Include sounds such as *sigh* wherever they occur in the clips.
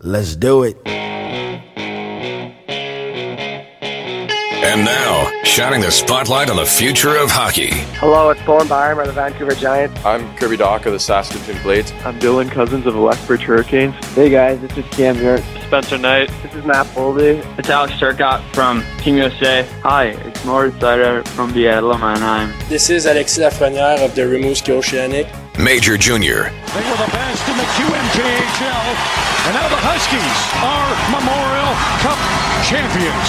Let's do it. And now, shining the spotlight on the future of hockey. Hello, it's Bowen Byram of the Vancouver Giants. I'm Kirby Dach of the Saskatoon Blades. I'm Dylan Cozens of the Lethbridge Hurricanes. Hey guys, this is Cam here. Spencer Knight. This is Matt Boldy. It's Alex Turcotte from Team USA. Hi, it's Moritz Seider from Seattle, Mannheim. This is Alexis Lafreniere of the Rimouski Oceanic. Major Junior. They were the best in the QMJHL, and now the Huskies are Memorial Cup champions.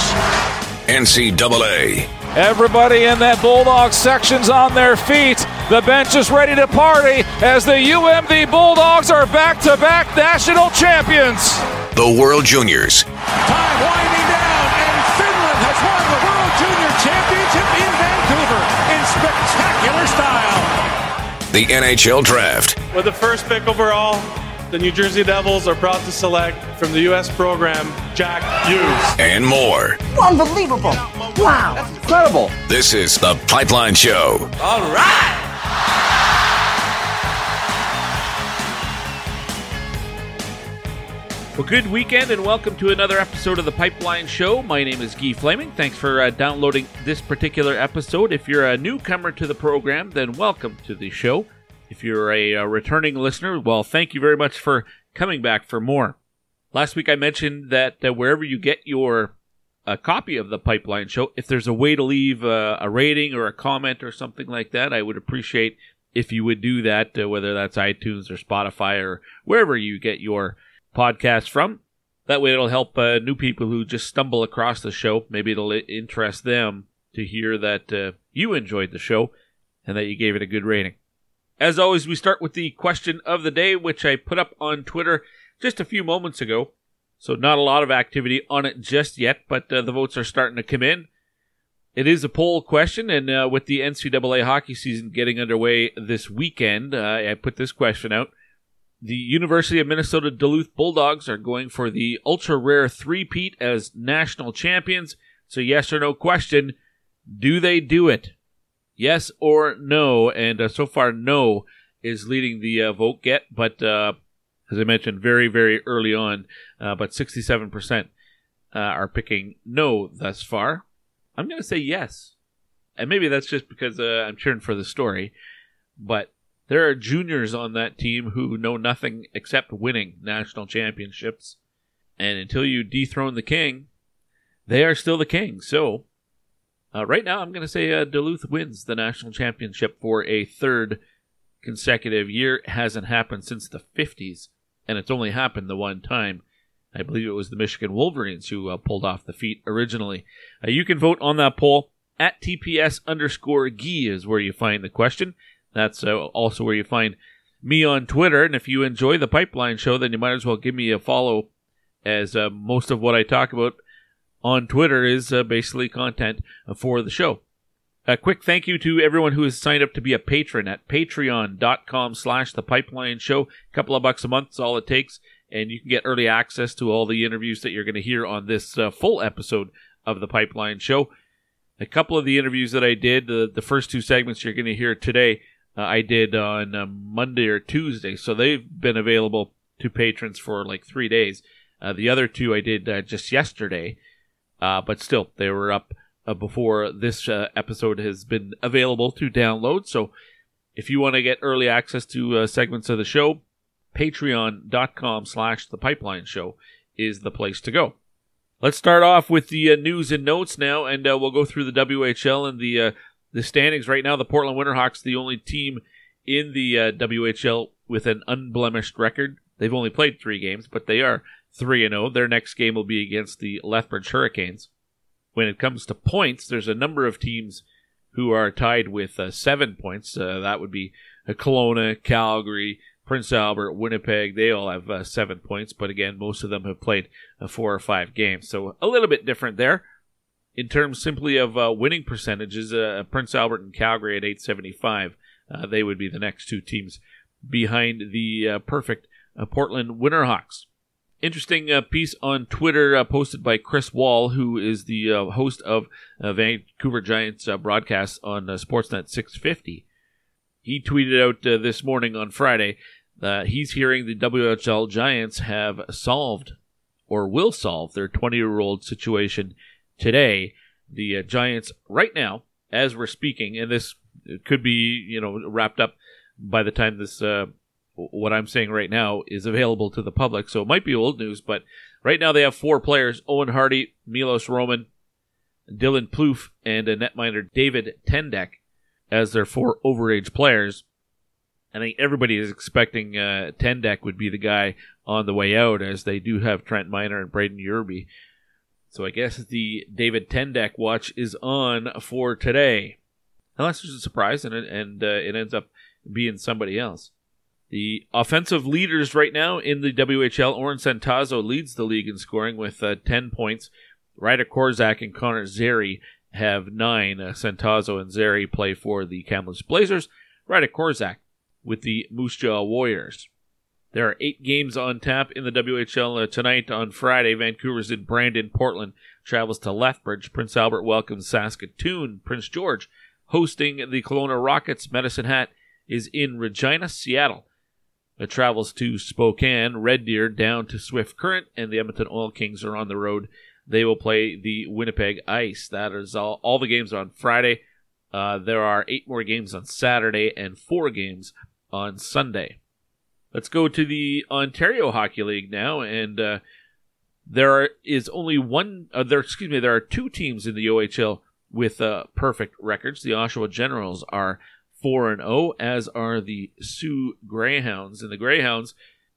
NCAA. Everybody in that Bulldog section's on their feet. The bench is ready to party as the UMD Bulldogs are back to back national champions. The World Juniors. Time The NHL Draft. With the first pick overall, the New Jersey Devils are proud to select from the U.S. program Jack Hughes. And more. Unbelievable. Wow. That's incredible. This is The Pipeline Show. All right. Well, good weekend and welcome to another episode of the Pipeline Show. My name is Guy Flaming. Thanks for uh, downloading this particular episode. If you're a newcomer to the program, then welcome to the show. If you're a, a returning listener, well, thank you very much for coming back for more. Last week I mentioned that uh, wherever you get your a copy of the Pipeline Show, if there's a way to leave uh, a rating or a comment or something like that, I would appreciate if you would do that, uh, whether that's iTunes or Spotify or wherever you get your podcast from. That way it'll help uh, new people who just stumble across the show. Maybe it'll interest them to hear that uh, you enjoyed the show and that you gave it a good rating. As always, we start with the question of the day, which I put up on Twitter just a few moments ago. So, not a lot of activity on it just yet, but uh, the votes are starting to come in. It is a poll question, and uh, with the NCAA hockey season getting underway this weekend, uh, I put this question out. The University of Minnesota Duluth Bulldogs are going for the ultra rare three-peat as national champions. So, yes or no question do they do it? Yes or no? And uh, so far, no is leading the uh, vote get, but uh, as I mentioned, very, very early on, uh, but 67% uh, are picking no thus far. I'm going to say yes. And maybe that's just because uh, I'm cheering for the story, but there are juniors on that team who know nothing except winning national championships. And until you dethrone the king, they are still the king. So uh, right now, I'm going to say uh, Duluth wins the national championship for a third consecutive year. It hasn't happened since the 50s, and it's only happened the one time. I believe it was the Michigan Wolverines who uh, pulled off the feat originally. Uh, you can vote on that poll at TPS underscore Guy is where you find the question. That's uh, also where you find me on Twitter. And if you enjoy the Pipeline Show, then you might as well give me a follow, as uh, most of what I talk about on Twitter is uh, basically content for the show. A quick thank you to everyone who has signed up to be a patron at patreon.com slash the pipeline show. A couple of bucks a month is all it takes, and you can get early access to all the interviews that you're going to hear on this uh, full episode of the pipeline show. A couple of the interviews that I did, uh, the first two segments you're going to hear today, uh, I did on uh, Monday or Tuesday, so they've been available to patrons for like three days. Uh, the other two I did uh, just yesterday. Uh, but still, they were up uh, before this uh, episode has been available to download. So if you want to get early access to uh, segments of the show, patreon.com slash the pipeline show is the place to go. Let's start off with the uh, news and notes now, and uh, we'll go through the WHL and the the standings right now. The Portland Winterhawks, the only team in the WHL with an unblemished record. They've only played three games, but they are 3 and 0. Their next game will be against the Lethbridge Hurricanes. When it comes to points, there's a number of teams who are tied with uh, seven points. Uh, that would be uh, Kelowna, Calgary, Prince Albert, Winnipeg. They all have uh, seven points, but again, most of them have played uh, four or five games. So a little bit different there. In terms simply of uh, winning percentages, Prince Albert and Calgary at 875. they would be the next two teams behind the perfect Portland Winterhawks interesting uh, piece on Twitter uh, posted by Chris Wall, who is the uh, host of uh, Vancouver Giants uh, broadcasts on uh, Sportsnet 650. He tweeted out this morning on Friday Uh, he's hearing the WHL Giants have solved or will solve their 20 year old situation today. The uh, Giants, right now, as we're speaking, and this could be you know wrapped up by the time this uh, what I'm saying right now is available to the public, so it might be old news, but right now they have four players: Owen Hardy, Milos Roman, Dylan Plouffe, and a netminder David Tendeck as their four overage players. I think everybody is expecting uh, Tendeck would be the guy on the way out, as they do have Trent Miner and Braden Yerby. So I guess the David Tendeck watch is on for today. Unless there's a surprise and and uh, it ends up being somebody else. The offensive leaders right now in the WHL, Orrin Centazzo leads the league in scoring with uh, 10 points. Ryder Korczak and Connor Zary have 9. Uh, Santazo and Zary play for the Kamloops Blazers. Ryder Korczak with the Moose Jaw Warriors. There are eight games on tap in the WHL uh, tonight on Friday. Vancouver's in Brandon. Portland travels to Lethbridge. Prince Albert welcomes Saskatoon. Prince George hosting the Kelowna Rockets. Medicine Hat is in Regina. Seattle it travels to Spokane, Red Deer down to Swift Current, and the Edmonton Oil Kings are on the road. They will play the Winnipeg Ice. That is all. All the games on Friday. Uh, there are eight more games on Saturday and four games on Sunday. Let's go to the Ontario Hockey League now, and uh, there are, is only one. Uh, there, excuse me, there are two teams in the OHL with uh, perfect records. The Oshawa Generals are 4 and 0, as are the Soo Greyhounds. And the Greyhounds,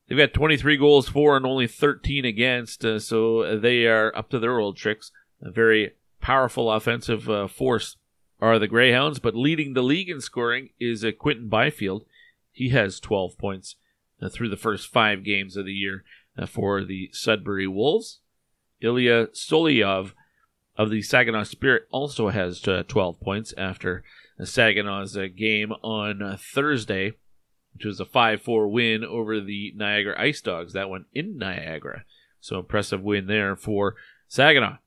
they've got 23 goals for and only 13 against, uh, so they are up to their old tricks. A very powerful offensive uh, force are the Greyhounds, but leading the league in scoring is uh, Quinton Byfield. He has 12 points through the first five games of the year uh, for the Sudbury Wolves. Ilya Solyov of the Saginaw Spirit also has uh, 12 points after Saginaw's uh, game on uh, Thursday, which was a 5 4 win over the Niagara Ice Dogs. That one in Niagara. So impressive win there for Saginaw.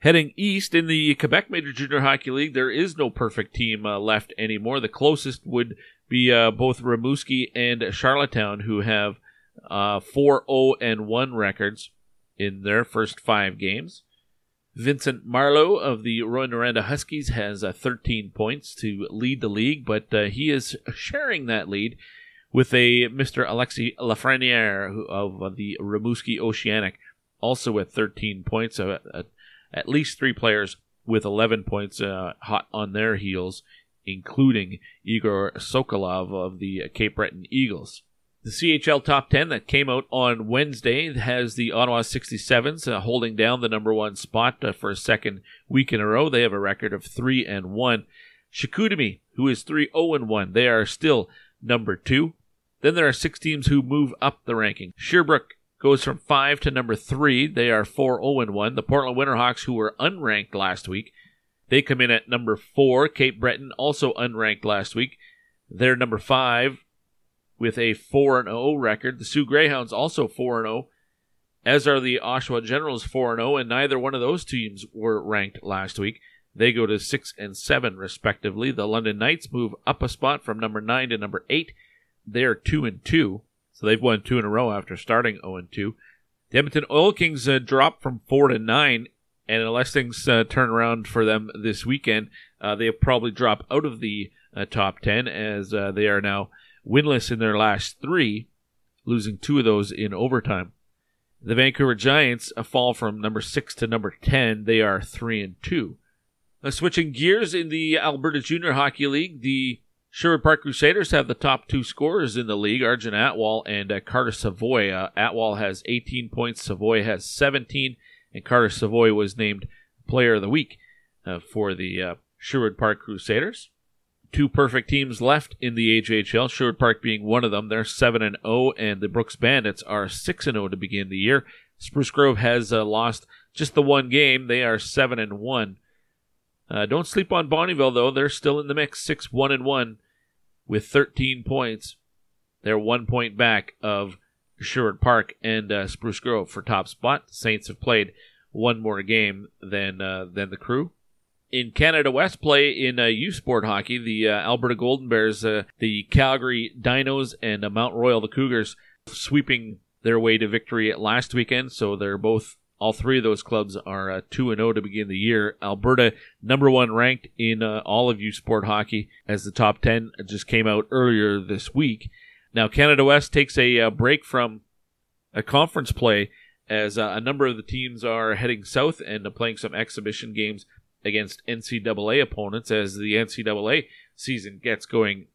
Heading east in the Quebec Major Junior Hockey League, there is no perfect team uh, left anymore. The closest would be uh, both Rimouski and Charlottetown, who have uh, 4 0 and 1 records in their first five games. Vincent Marlowe of the Rouyn-Noranda Huskies has uh, 13 points to lead the league, but uh, he is sharing that lead with a Mr. Alexi Lafreniere of uh, the Rimouski Oceanic, also with 13 points. Uh, at least three players with 11 points uh, hot on their heels, including Egor Sokolov of the Cape Breton Eagles. The CHL Top 10 that came out on Wednesday has the Ottawa 67s uh, holding down the number one spot uh, for a second week in a row. They have a record of 3 and 1. Chicoutimi, who is 3 0 and 1, they are still number 2. Then there are six teams who move up the ranking. Sherbrooke goes from 5 to number 3. They are 4 0 and 1. The Portland Winterhawks, who were unranked last week, they come in at number 4. Cape Breton, also unranked last week. They're number 5 with a 4 0 record. The Soo Greyhounds also 4 0, as are the Oshawa Generals 4 0, and neither one of those teams were ranked last week. They go to 6 and 7 respectively. The London Knights move up a spot from number 9 to number 8. They're 2 and 2, so they've won two in a row after starting 0 and 2. The Edmonton Oil Kings uh, drop from 4 to 9, and unless things uh, turn around for them this weekend, uh, they'll probably drop out of the uh, top 10 as uh, they are now winless in their last three, losing two of those in overtime. The Vancouver Giants a fall from number six to number ten. They are three and two. Now, switching gears in the Alberta Junior Hockey League, the Sherwood Park Crusaders have the top two scorers in the league, Arjun Atwal and uh, Carter Savoie. Uh, Atwal has 18 points, Savoie has 17, and Carter Savoie was named Player of the Week uh, for the uh, Sherwood Park Crusaders two perfect teams left in the AJHL. Sherwood Park being one of them. They're seven and zero, oh, and the Brooks Bandits are six and zero oh to begin the year. Spruce Grove has uh, lost just the one game. They are seven and one. Uh, don't sleep on Bonnyville though; they're still in the mix, six one and one, with thirteen points. They're one point back of Sherwood Park and uh, Spruce Grove for top spot. Saints have played one more game than uh, than the Crew. In Canada West play in uh, U Sport hockey, the uh, Alberta Golden Bears, uh, the Calgary Dinos, and uh, Mount Royal, the Cougars, sweeping their way to victory last weekend. So they're both, all three of those clubs are uh, 2 0 to begin the year. Alberta, number one ranked in all of U Sport hockey, as the top 10 just came out earlier this week. Now, Canada West takes a uh, break from a conference play as uh, a number of the teams are heading south and playing some exhibition games against NCAA opponents as the NCAA season gets going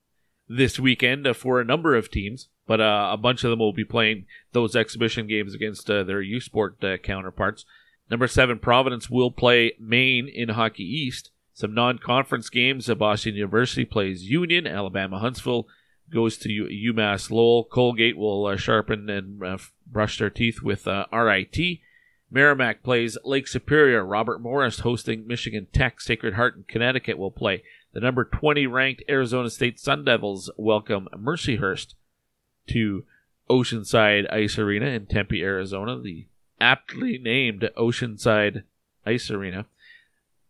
this weekend uh, for a number of teams, but uh, a bunch of them will be playing those exhibition games against uh, their U Sport uh, counterparts. Number seven, Providence will play Maine in Hockey East. Some non conference games. Uh, Boston University plays Union. Alabama Huntsville goes to UMass Lowell. Colgate will uh, sharpen and brush their teeth with RIT. Merrimack plays Lake Superior. Robert Morris hosting Michigan Tech. Sacred Heart in Connecticut will play. The number 20 ranked Arizona State Sun Devils welcome Mercyhurst to Oceanside Ice Arena in Tempe, Arizona, the aptly named Oceanside Ice Arena.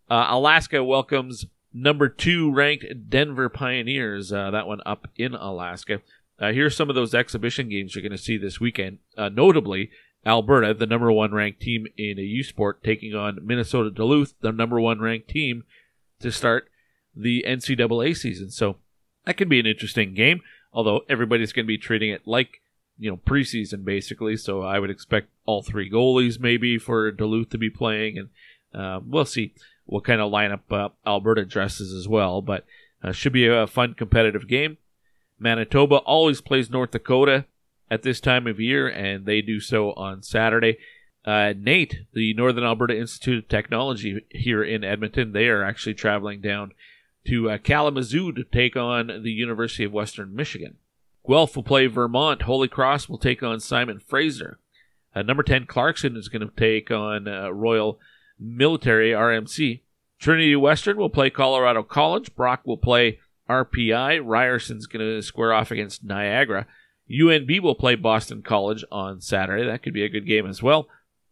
Uh, Alaska welcomes number two ranked Denver Pioneers. Uh, that one up in Alaska. Uh, here's some of those exhibition games you're going to see this weekend. Uh, notably, Alberta, the number one ranked team in a U Sport, taking on Minnesota Duluth, the number one ranked team, to start the NCAA season. So that could be an interesting game, although everybody's going to be treating it like, you know, preseason basically. So I would expect all three goalies maybe for Duluth to be playing, and uh, we'll see what kind of lineup uh, Alberta dresses as well. But uh, should be a fun competitive game. Manitoba always plays North Dakota at this time of year, and they do so on Saturday. Uh, NAIT, the Northern Alberta Institute of Technology here in Edmonton, they are actually traveling down to uh, Kalamazoo to take on the University of Western Michigan. Guelph will play Vermont. Holy Cross will take on Simon Fraser. Uh, number 10, Clarkson is going to take on uh, Royal Military RMC. Trinity Western will play Colorado College. Brock will play RPI. Ryerson's going to square off against Niagara. UNB will play Boston College on Saturday. That could be a good game as well.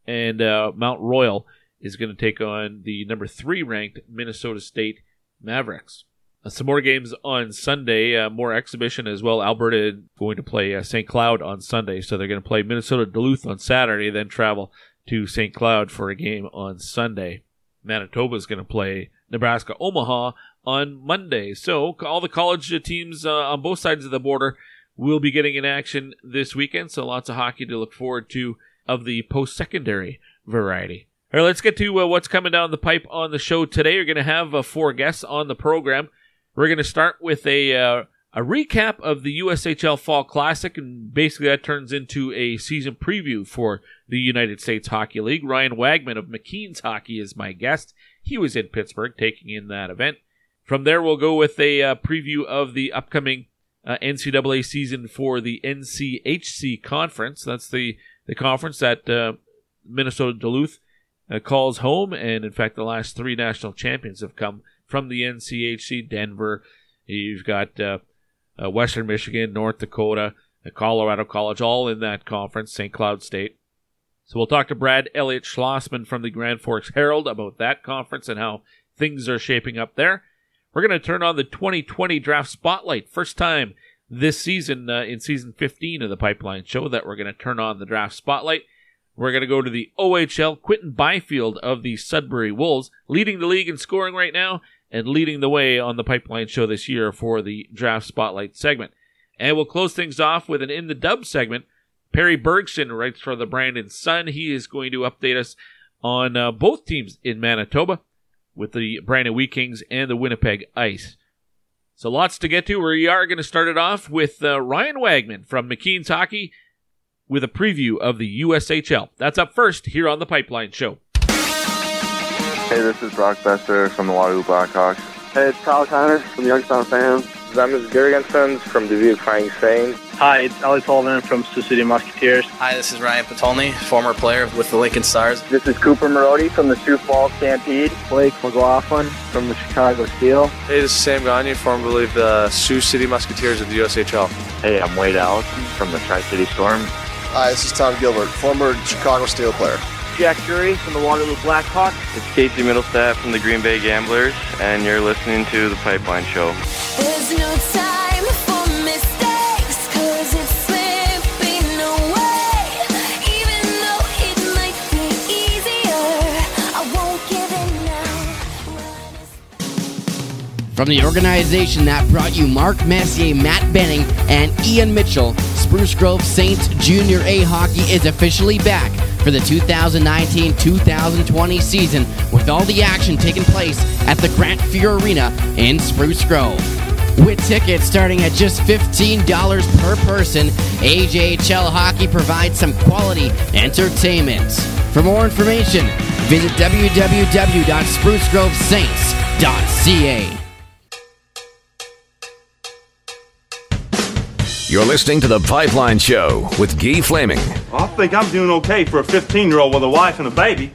And uh, Mount Royal is going to take on the number three ranked Minnesota State Mavericks. Uh, some more games on Sunday, uh, more exhibition as well. Alberta going to play uh, St. Cloud on Sunday, so they're going to play Minnesota Duluth on Saturday, then travel to St. Cloud for a game on Sunday. Manitoba is going to play Nebraska Omaha on Monday. So all the college teams uh, on both sides of the border will be getting in action this weekend. So lots of hockey to look forward to of the post-secondary variety. All right, let's get to uh, what's coming down the pipe on the show today. We're going to have uh, four guests on the program. We're going to start with a uh, a recap of the USHL Fall Classic, and basically that turns into a season preview for the United States Hockey League. Ryan Wagman of McKeen's Hockey is my guest. He was in Pittsburgh taking in that event. From there, we'll go with a uh, preview of the upcoming uh, NCAA season for the NCHC conference. That's the the conference that uh, Minnesota Duluth uh, calls home. And in fact, the last three national champions have come from the NCHC Denver. You've got uh, Western Michigan, North Dakota, uh, Colorado College, all in that conference, St. Cloud State. So we'll talk to Brad Elliott Schlossman from the Grand Forks Herald about that conference and how things are shaping up there. We're going to turn on the 2020 draft spotlight. First time this season uh, in season 15 of the Pipeline Show that we're going to turn on the draft spotlight. We're going to go to the OHL. Quinton Byfield of the Sudbury Wolves, leading the league in scoring right now and leading the way on the Pipeline Show this year for the Draft Spotlight segment. And we'll close things off with an In the Dub segment. Perry Bergson writes for the Brandon Sun. He is going to update us on uh, both teams in Manitoba with the Brandon Wheat Kings and the Winnipeg Ice. So lots to get to. We are going to start it off with uh, Ryan Wagman from McKeen's Hockey with a preview of the USHL. That's up first here on the Pipeline Show. Hey, this is Brock Boeser from the Waterloo Blackhawks. Hey, it's Kyle Connor from the Youngstown Fans. Zemgus Girgensons from the Dubuque Fighting Saints. Hi, it's Ali Sullivan from Sioux City Musketeers. Hi, this is Ryan Patolny, former player with the Lincoln Stars. This is Cooper Marody from the Sioux Falls Stampede. Blake McLaughlin from the Chicago Steel. Hey, this is Sam Gagne, formerly of the Sioux City Musketeers of the USHL. Hey, I'm Wade Allison from the Tri-City Storm. Hi, this is Tom Gilbert, former Chicago Steel player. Jack Drury from the Waterloo Blackhawks. It's Casey Mittelstadt from the Green Bay Gamblers, and you're listening to The Pipeline Show. There's no time for mistakes, cause it's slipping away. Even though it might be easier, I won't give in now. From the organization that brought you Mark Messier, Matt Benning, and Ian Mitchell, Spruce Grove Saints Junior A Hockey is officially back for the 2019-2020 season with all the action taking place at the Grant Fuhr Arena in Spruce Grove. With tickets starting at just $15 per person, AJHL Hockey provides some quality entertainment. For more information, visit www.sprucegrovesaints.ca. You're listening to The Pipeline Show with Guy Flaming. I think I'm doing okay for a 15 year old with a wife and a baby.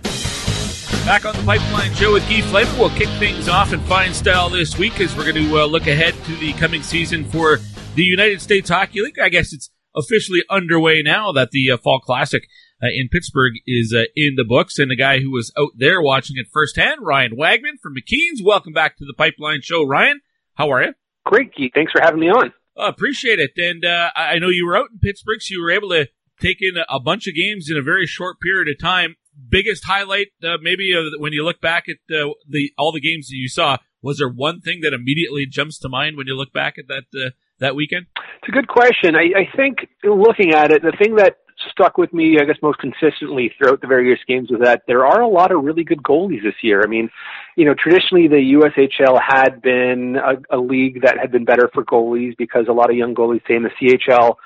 Back on the Pipeline Show with Guy Flaming. We'll kick things off in fine style this week as we're going to uh, look ahead to the coming season for the United States Hockey League. I guess it's officially underway now that the uh, Fall Classic uh, in Pittsburgh is uh, in the books. And the guy who was out there watching it firsthand, Ryan Wagman from McKeen's. Welcome back to the Pipeline Show, Ryan. How are you? Great, Guy. Thanks for having me on. Uh, appreciate it. And uh, I know you were out in Pittsburgh, so you were able to take in a, bunch of games in a very short period of time. Biggest highlight, uh, maybe when you look back at uh, the all the games that you saw, was there one thing that immediately jumps to mind when you look back at that uh, that weekend? It's a good question. I, I think looking at it, the thing that stuck with me, I guess, most consistently throughout the various games was that there are a lot of really good goalies this year. I mean, you know, traditionally the USHL had been a, a league that had been better for goalies because a lot of young goalies, say in the CHL,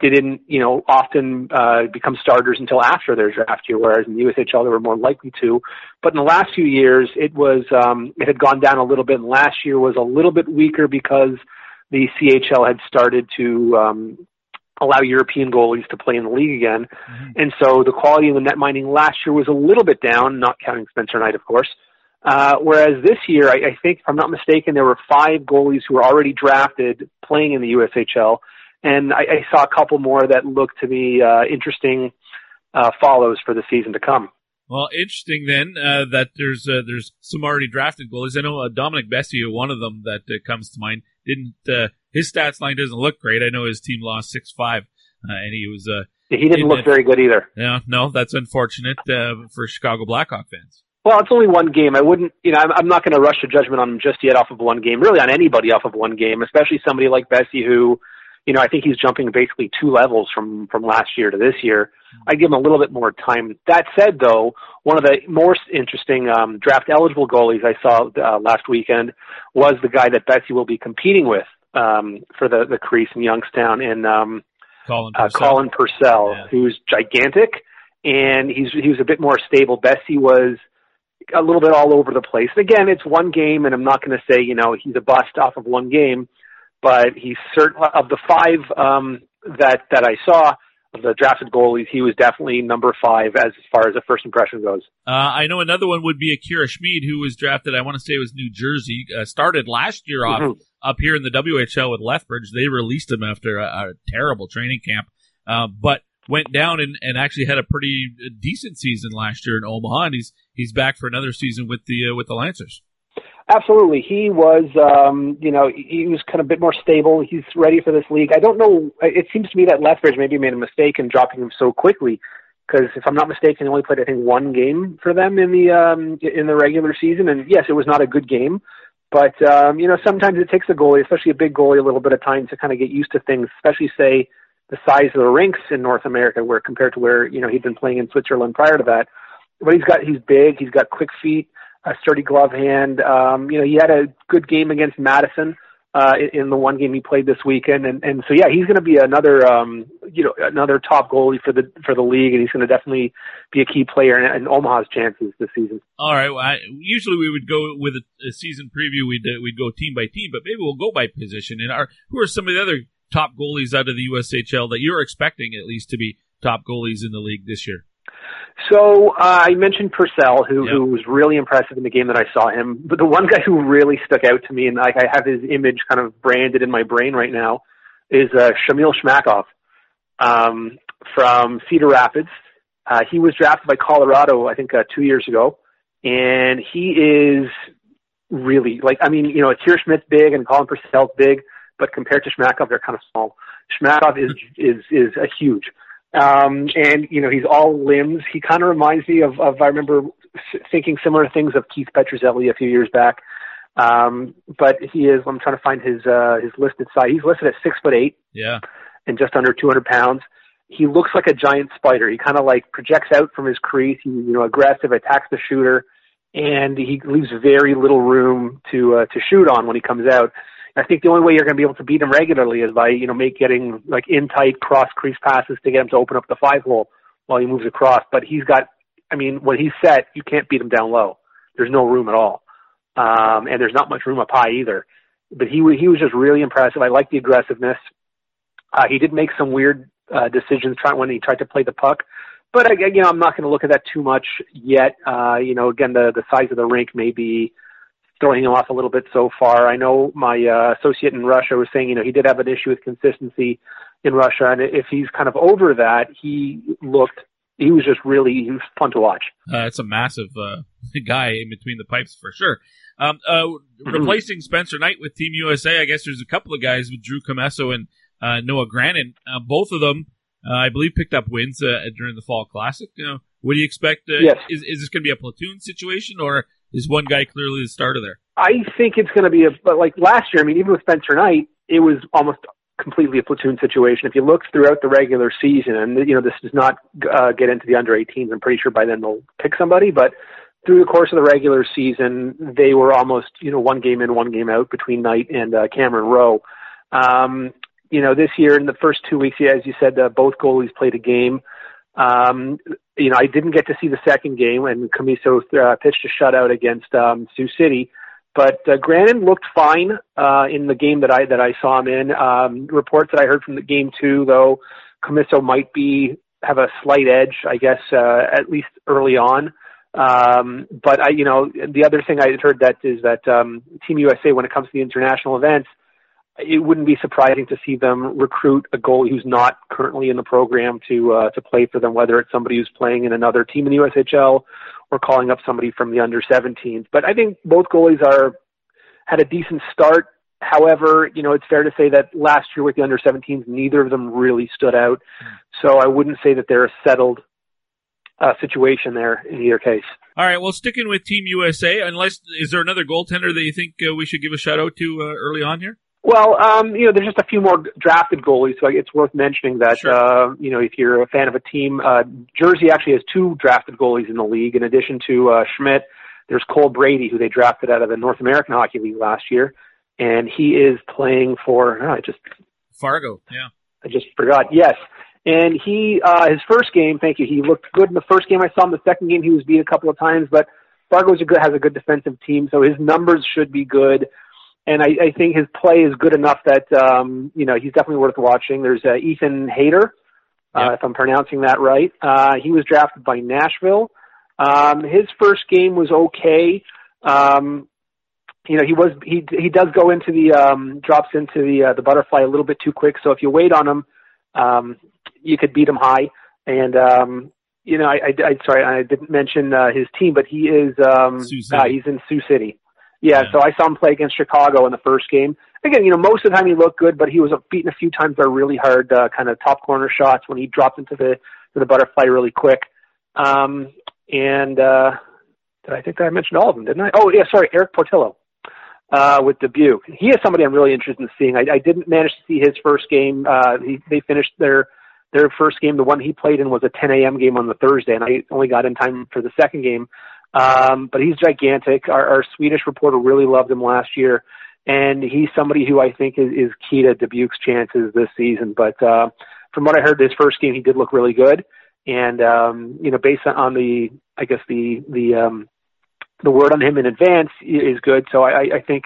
didn't, you know, often uh, become starters until after their draft year, whereas in the USHL they were more likely to. But in the last few years, it was um, it had gone down a little bit. And last year was a little bit weaker because the CHL had started to um, allow European goalies to play in the league again. Mm-hmm. And so the quality of the netminding last year was a little bit down, not counting Spencer Knight, of course. Uh, whereas this year, I, I think, if I'm not mistaken, there were five goalies who were already drafted playing in the USHL. And I, I saw a couple more that looked to be uh, interesting uh, follows for the season to come. Well, interesting then uh, that there's uh, there's some already drafted goalies. I know uh, Dominic Basse, one of them that uh, comes to mind, didn't uh, his stats line doesn't look great. I know his team lost six five, uh, and he was uh, he didn't look very good either. Yeah, no, that's unfortunate uh, for Chicago Blackhawk fans. Well, it's only one game. I wouldn't, you know, I'm, I'm not going to rush to judgment on him just yet off of one game. Really, on anybody off of one game, especially somebody like Basse, who, you know, I think he's jumping basically two levels from from last year to this year. I give him a little bit more time. That said, though, one of the more interesting um, draft eligible goalies I saw uh, last weekend was the guy that Basse will be competing with um, for the the crease in Youngstown in um, Colin uh, Purcell, Colin Purcell Yeah. who's gigantic, and he's he was a bit more stable. Basse was a little bit all over the place. Again, it's one game, and I'm not going to say you know he's a bust off of one game, but he's certain of the five um, that that I saw of the drafted goalies, he was definitely number five as far as a first impression goes. Uh, I know another one would be Akira Schmid, who was drafted. I want to say it was New Jersey. Uh, started last year off Mhm. up here in the WHL with Lethbridge. They released him after a, a terrible training camp, uh, but went down and, and actually had a pretty decent season last year in Omaha. And he's he's back for another season with the uh, with the Lancers. Absolutely. He was, um, you know, he was kind of a bit more stable. He's ready for this league. I don't know. It seems to me that Lethbridge maybe made a mistake in dropping him so quickly because if I'm not mistaken, he only played, I think, one game for them in the, um, in the regular season. And yes, it was not a good game, but, um, you know, sometimes it takes a goalie, especially a big goalie, a little bit of time to kind of get used to things, especially say the size of the rinks in North America where compared to where, you know, he'd been playing in Switzerland prior to that. But he's got, he's big, he's got quick feet a sturdy glove hand. Um, you know, he had a good game against Madison uh, in, the one game he played this weekend, and and so yeah, he's going to be another um, you know another top goalie for the for the league, and he's going to definitely be a key player in, in Omaha's chances this season. All right. Well, I, usually we would go with a, a season preview. We'd uh, we'd go team by team, but maybe we'll go by position. And our who are some of the other top goalies out of the USHL that you're expecting at least to be top goalies in the league this year? So uh, I mentioned Purcell, who who was really impressive in the game that I saw him. But the one guy who really stuck out to me, and like I have his image kind of branded in my brain right now, is uh, Shamil Shmakov um, from Cedar Rapids. Uh, he was drafted by Colorado, I think, uh, two years ago, and he is really like I mean, you know, Akira Schmid's big and Colin Purcell's big, but compared to Shmakov, they're kind of small. Shmakov is is is a huge, um, and you know, he's all limbs. He kind of reminds me of of I remember thinking similar things of Keith Petruzzelli a few years back. Um, but he is. I'm trying to find his uh, his listed size. He's listed at six foot eight. Yeah. And just under 200 pounds. He looks like a giant spider. He kind of like projects out from his crease. He's you know aggressive, attacks the shooter, and he leaves very little room to uh, to shoot on when he comes out. I think the only way you're going to be able to beat him regularly is by you know make getting like in tight cross crease passes to get him to open up the five hole while he moves across. But he's got, I mean, when he's set, you can't beat him down low. There's no room at all, um, and there's not much room up high either. But he he was just really impressive. I like the aggressiveness. Uh, he did make some weird uh, decisions trying when he tried to play the puck. But again, you know, I'm not going to look at that too much yet. Uh, you know, again, the the size of the rink may be throwing him off a little bit so far. I know my uh, associate in Russia was saying, you know, he did have an issue with consistency in Russia, and if he's kind of over that, he looked. He was just really he was fun to watch. Uh, it's a massive uh, *laughs* guy in between the pipes for sure. Um, uh, replacing Spencer Knight with Team USA, I guess there's a couple of guys with Drew Commesso and uh, Noah Grannan. Uh, both of them, uh, I believe, picked up wins uh, during the Fall Classic. You know, what do you expect? Uh, Yes. Is, is this going to be a platoon situation, or is one guy clearly the starter there? I think it's going to be a, but like last year, I mean, even with Spencer Knight, it was almost completely a platoon situation. If you look throughout the regular season, and you know, this does not uh, get into the under 18s, I'm pretty sure by then they'll pick somebody, but through the course of the regular season, they were almost, you know, one game in, one game out between Knight and uh, Cameron Rowe. Um, you know, this year in the first two weeks, yeah, as you said, uh, both goalies played a game. Um, you know, I didn't get to see the second game, and Commesso uh, pitched a shutout against um, Sioux City. But uh, Grannan looked fine uh, in the game that I that I saw him in. Um, reports that I heard from the game two, though, Commesso might be have a slight edge, I guess, uh, at least early on. Um, but I, you know, the other thing I heard that is that um, Team USA, when it comes to the international events, it wouldn't be surprising to see them recruit a goalie who's not currently in the program to uh, to play for them, whether it's somebody who's playing in another team in the USHL or calling up somebody from the under 17s. But I think both goalies are had a decent start. However, you know, it's fair to say that last year with the under 17s, neither of them really stood out. So I wouldn't say that they're a settled uh, situation there in either case. All right, well, sticking with Team USA, unless is there another goaltender that you think uh, we should give a shout out to uh, early on here? Well, um, you know, there's just a few more drafted goalies, so it's worth mentioning that, uh, you know, if you're a fan of a team, uh, Jersey actually has two drafted goalies in the league. In addition to uh, Schmid, there's Cole Brady, who they drafted out of the North American Hockey League last year, and he is playing for, oh, I just, Fargo, yeah. I just forgot, yes. And he, uh, his first game, thank you, he looked good in the first game I saw him. The second game, he was beat a couple of times, but Fargo's a good, has a good defensive team, so his numbers should be good and I, I think his play is good enough that um, you know he's definitely worth watching. There's uh, Ethan Haider, uh, if I'm pronouncing that right. Uh, he was drafted by Nashville. Um, his first game was okay. Um, you know, he was he he does go into the um, drops into the uh, the butterfly a little bit too quick. So if you wait on him, um, you could beat him high. And um, you know, I, I, I sorry I didn't mention uh, his team, but he is um, uh, he's in Sioux City. Yeah, so I saw him play against Chicago in the first game. Again, you know, most of the time he looked good, but he was beaten a few times by really hard uh, kind of top corner shots when he dropped into the to the butterfly really quick. Um, and uh, did I think that I mentioned all of them? Didn't I? Oh yeah, sorry, Erik Portillo uh, with Dubuque. He is somebody I'm really interested in seeing. I, I didn't manage to see his first game. Uh, he, they finished their their first game. The one he played in was a 10 a.m. game on the Thursday, and I only got in time for the second game. Um, but he's gigantic. Our, our Swedish reporter really loved him last year, and he's somebody who I think is, is key to Dubuque's chances this season. But uh, from what I heard, this first game he did look really good, and um, you know, based on the, I guess the the um, the word on him in advance is good. So I, I think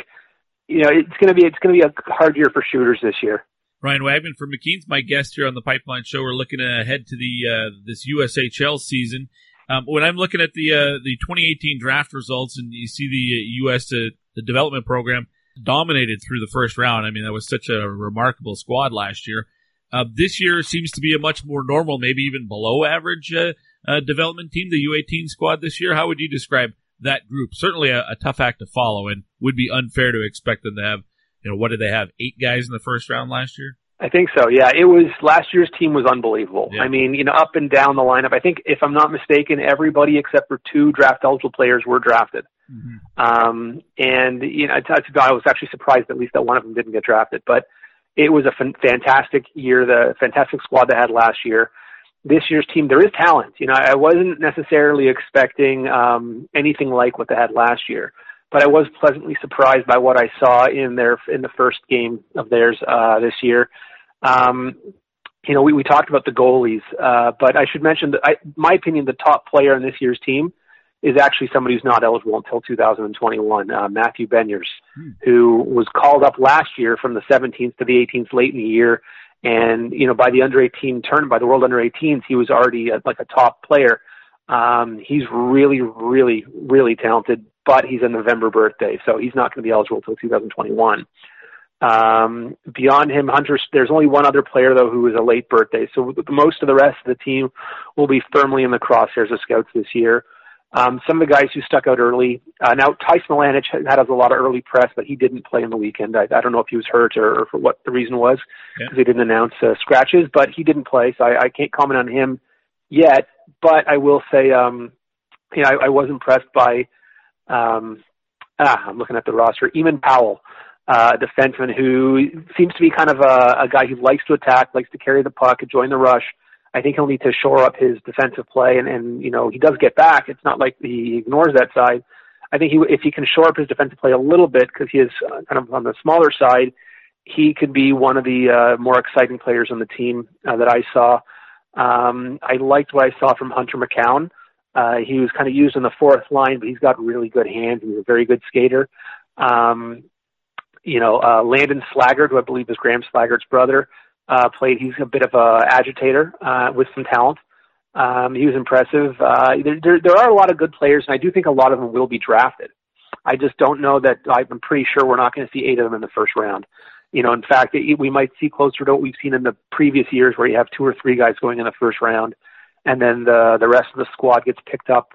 you know it's going to be it's going to be a hard year for shooters this year. Ryan Wagman from McKeen's my guest here on the Pipeline Show. We're looking ahead to the uh, this USHL season. Um, when I'm looking at the uh, the 2018 draft results, and you see the uh, U.S. Uh, the development program dominated through the first round. I mean, that was such a remarkable squad last year. Uh, this year seems to be a much more normal, maybe even below average uh, uh, development team, the U18 squad this year. How would you describe that group? Certainly a, a tough act to follow, and would be unfair to expect them to have. You know, what did they have? Eight guys in the first round last year. I think so. Yeah, it was last year's team was unbelievable. Yeah. I mean, you know, up and down the lineup. I think if I'm not mistaken, everybody except for two draft eligible players were drafted. Um, and you know, I, I was actually surprised at least that one of them didn't get drafted. But it was a fantastic year, the fantastic squad they had last year. This year's team, there is talent. You know, I wasn't necessarily expecting um, anything like what they had last year, but I was pleasantly surprised by what I saw in their in the first game of theirs uh, this year. Um, you know, we, we talked about the goalies, uh, but I should mention that, I, my opinion, the top player on this year's team is actually somebody who's not eligible until 2021, uh, Matthew Beniers, who was called up last year from the 17th to the 18th late in the year. And, you know, by the under 18 tournament, by the World Under 18s, he was already a, like a top player. Um, he's really, really, really talented, but he's a November birthday, so he's not going to be eligible until 2021. Um, beyond him, Hunter, there's only one other player though who is a late birthday. So most of the rest of the team will be firmly in the crosshairs of scouts this year. Um, some of the guys who stuck out early. Uh, now Tyson Milanich had, had a lot of early press, but he didn't play in the weekend. I, I don't know if he was hurt or, or for what the reason was because they didn't announce uh, scratches, but he didn't play, so I, I can't comment on him yet. But I will say, um, you know, I, I was impressed by. Um, ah, I'm looking at the roster. Eamon Powell, uh, defenseman who seems to be kind of a, a guy who likes to attack, likes to carry the puck, join the rush. I think he'll need to shore up his defensive play, and, and you know he does get back. It's not like he ignores that side. I think he, if he can shore up his defensive play a little bit, because he is uh, kind of on the smaller side, he could be one of the uh, more exciting players on the team uh, that I saw. Um, I liked what I saw from Hunter McKown. Uh, he was kind of used in the fourth line, but he's got really good hands. He's a very good skater. Um, you know, uh, Landon Slaggert, who I believe is Graham Slaggert's brother, uh, played. He's a bit of a agitator uh, with some talent. Um, he was impressive. Uh, there, there, there are a lot of good players, and I do think a lot of them will be drafted. I just don't know that. I'm pretty sure we're not going to see eight of them in the first round. You know, in fact, it, we might see closer to what we've seen in the previous years, where you have two or three guys going in the first round, and then the the rest of the squad gets picked up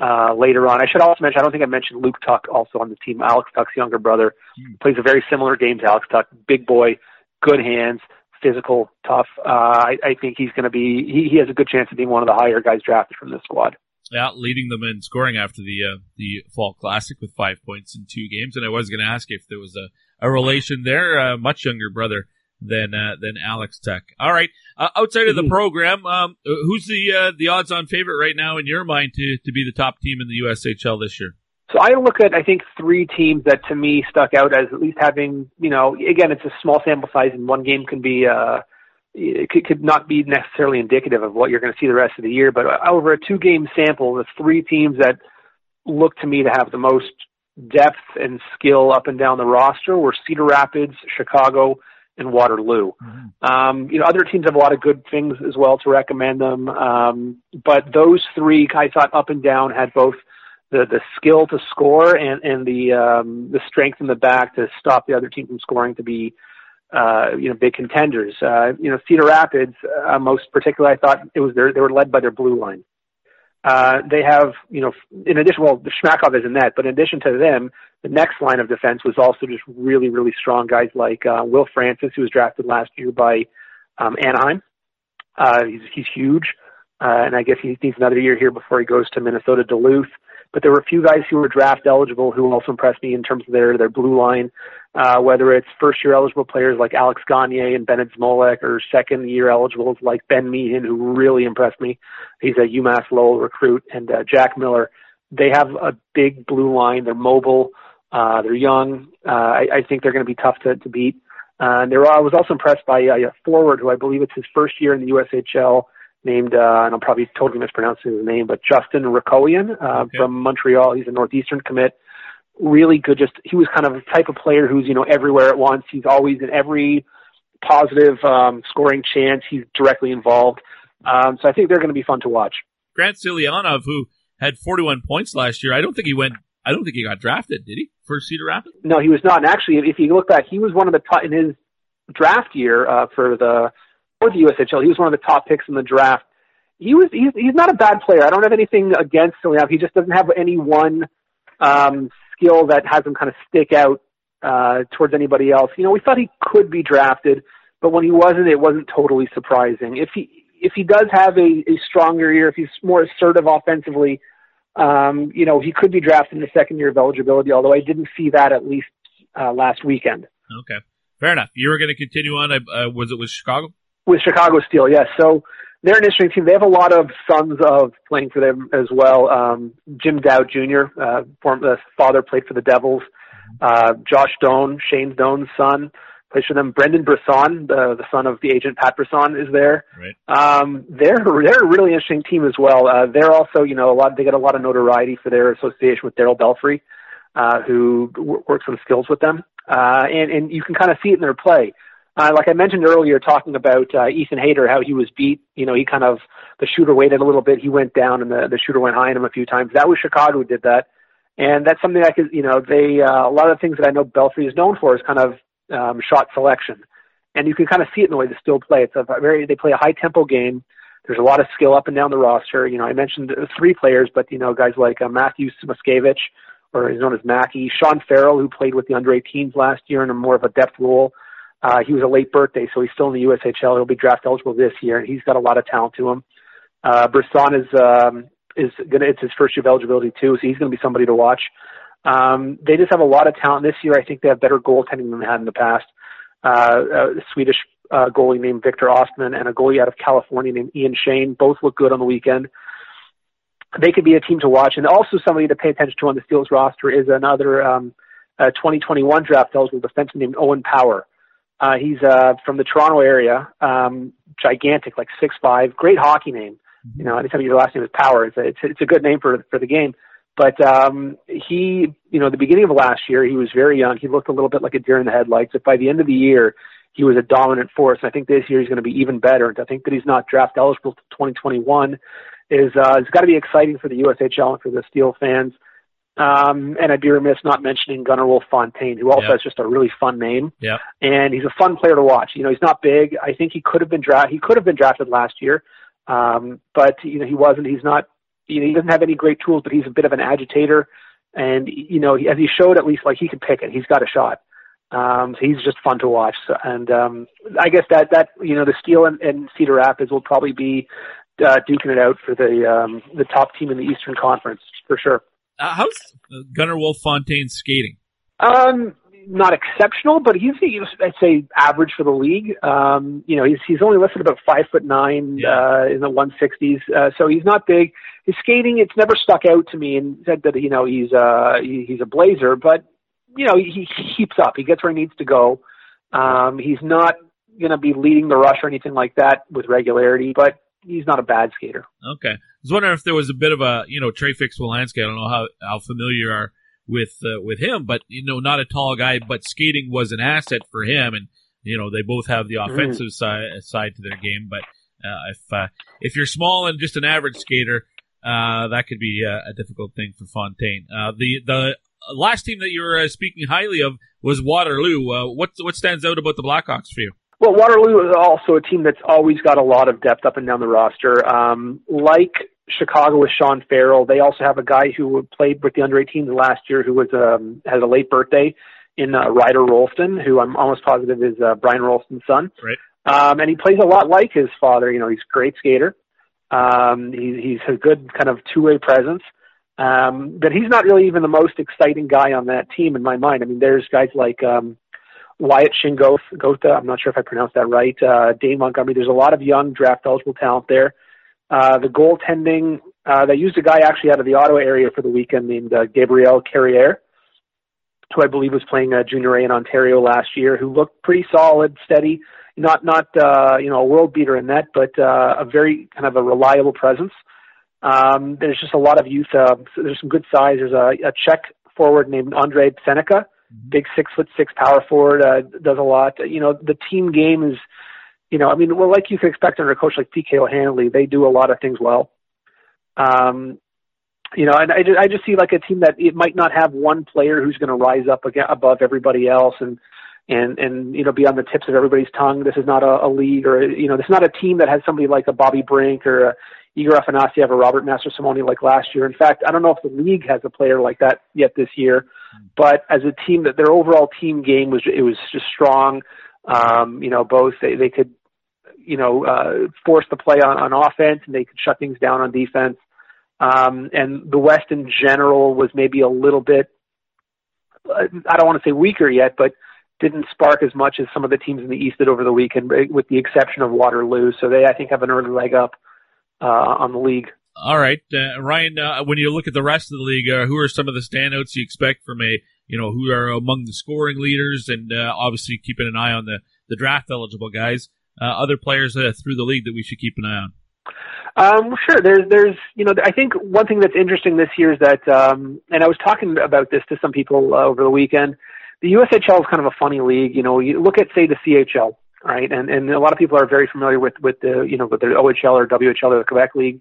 uh, later on. I should also mention, I don't think I mentioned Luke Tuch also on the team. Alex Tuch's younger brother plays a very similar game to Alex Tuch. Big boy, good hands, physical, tough. Uh, I, I think he's going to be. He, he has a good chance of being one of the higher guys drafted from this squad. Yeah, leading them in scoring after the uh, the fall classic with five points in two games. And I was going to ask if there was a, a relation there, a much younger brother than uh, than Alex Tuch. All right, uh, outside of the program, um, who's the uh, the odds on favorite right now in your mind to to be the top team in the USHL this year? So I look at I think three teams that to me stuck out as at least having you know again it's a small sample size and one game can be uh it could, could not be necessarily indicative of what you're going to see the rest of the year but over a two game sample the three teams that look to me to have the most depth and skill up and down the roster were Cedar Rapids, Chicago, and Waterloo. Um, you know, other teams have a lot of good things as well to recommend them, um, but those three I thought up and down had both the the skill to score and and the um, the strength in the back to stop the other team from scoring to be uh, you know big contenders. Uh, you know, Cedar Rapids, uh, most particularly, I thought it was their they were led by their blue line. Uh, they have, you know, in addition, well, the Shmakov is in that, but in addition to them, the next line of defense was also just really, really strong guys like uh, Will Francis, who was drafted last year by um, Anaheim. Uh, he's he's huge, uh, and I guess he needs another year here before he goes to Minnesota Duluth. But there were a few guys who were draft eligible who also impressed me in terms of their their blue line, uh, whether it's first year eligible players like Alex Gagne and Bennett Smolek, or second year eligibles like Ben Meehan, who really impressed me. He's a UMass Lowell recruit, and uh, Jack Miller. They have a big blue line. They're mobile. Uh, they're young. Uh, I, I think they're going to be tough to, to beat. Uh, and there, I was also impressed by uh, a forward who I believe it's his first year in the USHL, named uh, and I'm probably totally mispronouncing his name, but Justin Hryckowian uh, okay. from Montreal. He's a northeastern commit. Really good. Just he was kind of a type of player who's you know everywhere at once. He's always in every positive um, scoring chance. He's directly involved. Um, so I think they're going to be fun to watch. Grant Silianoff, who had 41 points last year, I don't think he went. I don't think he got drafted, did he, for Cedar Rapids? No, he was not. And actually, if you look back, he was one of the top in his draft year uh, for the for the USHL. He was one of the top picks in the draft, he was he's he's not a bad player. I don't have anything against him. He just doesn't have any one um, skill that has him kind of stick out uh, towards anybody else. You know, we thought he could be drafted, but when he wasn't, it wasn't totally surprising. If he if he does have a, a stronger year, if he's more assertive offensively, um, you know, he could be drafted in the second year of eligibility. Although I didn't see that at least uh, last weekend. Okay, fair enough. You were going to continue on. Uh, was it with Chicago? With Chicago Steel, yes. So they're an interesting team. They have a lot of sons of playing for them as well. Um, Jim Dowd Jr., uh, former uh, father, played for the Devils. Uh, Josh Doan, Shane Doan's son, plays for them. Brendan Brisson, the, the son of the agent Pat Brisson, is there. Right. Um, they're they're a really interesting team as well. Uh, they're also, you know, a lot. They get a lot of notoriety for their association with Darryl Belfry, uh, who w- works on skills with them, uh, and and you can kind of see it in their play. Uh, like I mentioned earlier, talking about uh, Ethan Haider, how he was beat. You know, he kind of the shooter waited a little bit. He went down, and the the shooter went high on him a few times. That was Chicago who did that, and that's something I could. You know, they uh, a lot of the things that I know Belfry is known for is kind of um, shot selection, and you can kind of see it in the way they still play. It's a very they play a high tempo game. There's a lot of skill up and down the roster. You know, I mentioned three players, but you know, guys like uh, Matthew Samoskevich, or he's known as Mackie, Sean Farrell, who played with the under 18s last year in a more of a depth role. Uh, he was a late birthday, so he's still in the USHL. He'll be draft eligible this year, and he's got a lot of talent to him. Uh, Brisson is um, is gonna it's his first year of eligibility too, so he's to be somebody to watch. Um, they just have a lot of talent this year. I think they have better goaltending than they had in the past. Uh, a Swedish uh, goalie named Victor Ostman and a goalie out of California named Ian Shane both look good on the weekend. They could be a team to watch, and also somebody to pay attention to on the Steelers roster is another um, uh, 2021 draft eligible defenseman named Owen Power. Uh, he's uh, from the Toronto area, um, gigantic, like six five, great hockey name. You know, anytime your last name is Power, it's a, it's a, it's a good name for for the game. But um, he, you know, the beginning of last year, he was very young. He looked a little bit like a deer in the headlights. But by the end of the year, he was a dominant force. And I think this year he's going to be even better. And I think that he's not draft eligible to 2021 is uh, it's got to be exciting for the USHL and for the Steel fans. Um, and I'd be remiss not mentioning Gunnarwolfe Fontaine, who also Yeah. has just a really fun name. Yeah. And he's a fun player to watch. You know, he's not big. I think he could have been drafted. He could have been drafted last year, um, but you know he wasn't. He's not. You know, he doesn't have any great tools, but he's a bit of an agitator. And you know, he, as he showed, at least like he can pick it. He's got a shot. Um, so he's just fun to watch. So, and um, I guess that that you know the Steel and, and Cedar Rapids will probably be uh, duking it out for the um, the top team in the Eastern Conference for sure. Uh, how's uh, Gunnarwolfe Fontaine skating? Um, not exceptional, but he's, he's I'd say average for the league. Um, you know, he's he's only listed about five foot nine uh, in the one sixties, uh, so he's not big. His skating, it's never stuck out to me, and said that you know he's uh he, he's a blazer, but you know he, he keeps up. He gets where he needs to go. Um, he's not going to be leading the rush or anything like that with regularity, but he's not a bad skater. Okay, I was wondering if there was a bit of a you know Trey Fix-Wolansky. I don't know how how familiar you are with uh, with him, but you know not a tall guy, but skating was an asset for him, and you know they both have the offensive side side to their game. But uh, if uh, if you're small and just an average skater, uh, that could be uh, a difficult thing for Fontaine. Uh, the the last team that you were uh, speaking highly of was Waterloo. Uh, what what stands out about the Blackhawks for you? Well, Waterloo is also a team that's always got a lot of depth up and down the roster. Um, like Chicago with Sean Farrell, they also have a guy who played with the under 18s last year who was um, has a late birthday in uh, Ryder Rolston, who I'm almost positive is uh, Brian Rolston's son. Right. Um, and he plays a lot like his father. You know, he's a great skater. Um, he, he's a good kind of two-way presence. Um, but he's not really even the most exciting guy on that team in my mind. I mean, there's guys like um, Wyatt Shingoth, Gotha, I'm not sure if I pronounced that right, uh, Dane Montgomery. There's a lot of young draft eligible talent there. Uh, the goaltending, uh, they used a guy actually out of the Ottawa area for the weekend named uh, Gabriel Carriere, who I believe was playing uh, junior A in Ontario last year, who looked pretty solid, steady, not not uh, you know a world beater in that, but uh, a very kind of a reliable presence. Um, there's just a lot of youth. Uh, there's some good size. There's a, a Czech forward named Andre Seneca, big six foot six power forward, uh, does a lot. You know, the team game is, you know, I mean, well, like you could expect under a coach like PK O'Handley, they do a lot of things well. Um, you know, and I just, I just see like a team that it might not have one player who's going to rise up aga above everybody else and and and you know be on the tips of everybody's tongue. This is not a, a league or you know this is not a team that has somebody like a Bobby Brink or a, Egor Afanasyev or Robert Mastrosimone like last year. In fact, I don't know if the league has a player like that yet this year, but as a team, that their overall team game was it was just strong. Um, you know, both they, they could, you know, uh, force the play on, on offense and they could shut things down on defense. Um, and the West in general was maybe a little bit, uh, I don't want to say weaker yet, but didn't spark as much as some of the teams in the East did over the weekend, with the exception of Waterloo. So they, I think, have an early leg up on the league. All right, uh, Ryan. Uh, when you look at the rest of the league, uh, who are some of the standouts you expect from a you know who are among the scoring leaders, and uh, obviously keeping an eye on the the draft eligible guys, uh, other players uh, through the league that we should keep an eye on. Um, sure. There's, there's, you know, I think one thing that's interesting this year is that, um, and I was talking about this to some people uh, over the weekend. The USHL is kind of a funny league. You know, you look at say the CHL, right? And and a lot of people are very familiar with with the you know with the OHL or WHL or the Quebec League.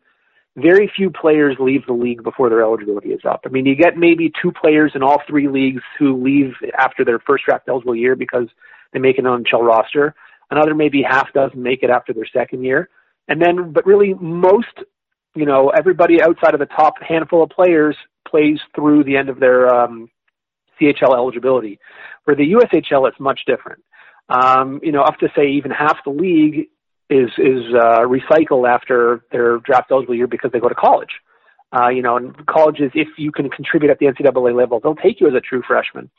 Very few players leave the league before their eligibility is up. I mean, you get maybe two players in all three leagues who leave after their first draft eligible year because they make an NHL roster. Another maybe half dozen make it after their second year. And then, but really most, you know, everybody outside of the top handful of players plays through the end of their um, CHL eligibility. For the USHL, it's much different. Um, you know, up to say even half the league is is uh, recycled after their draft eligible year because they go to college. Uh, you know, and colleges, if you can contribute at the NCAA level, they'll take you as a true freshman.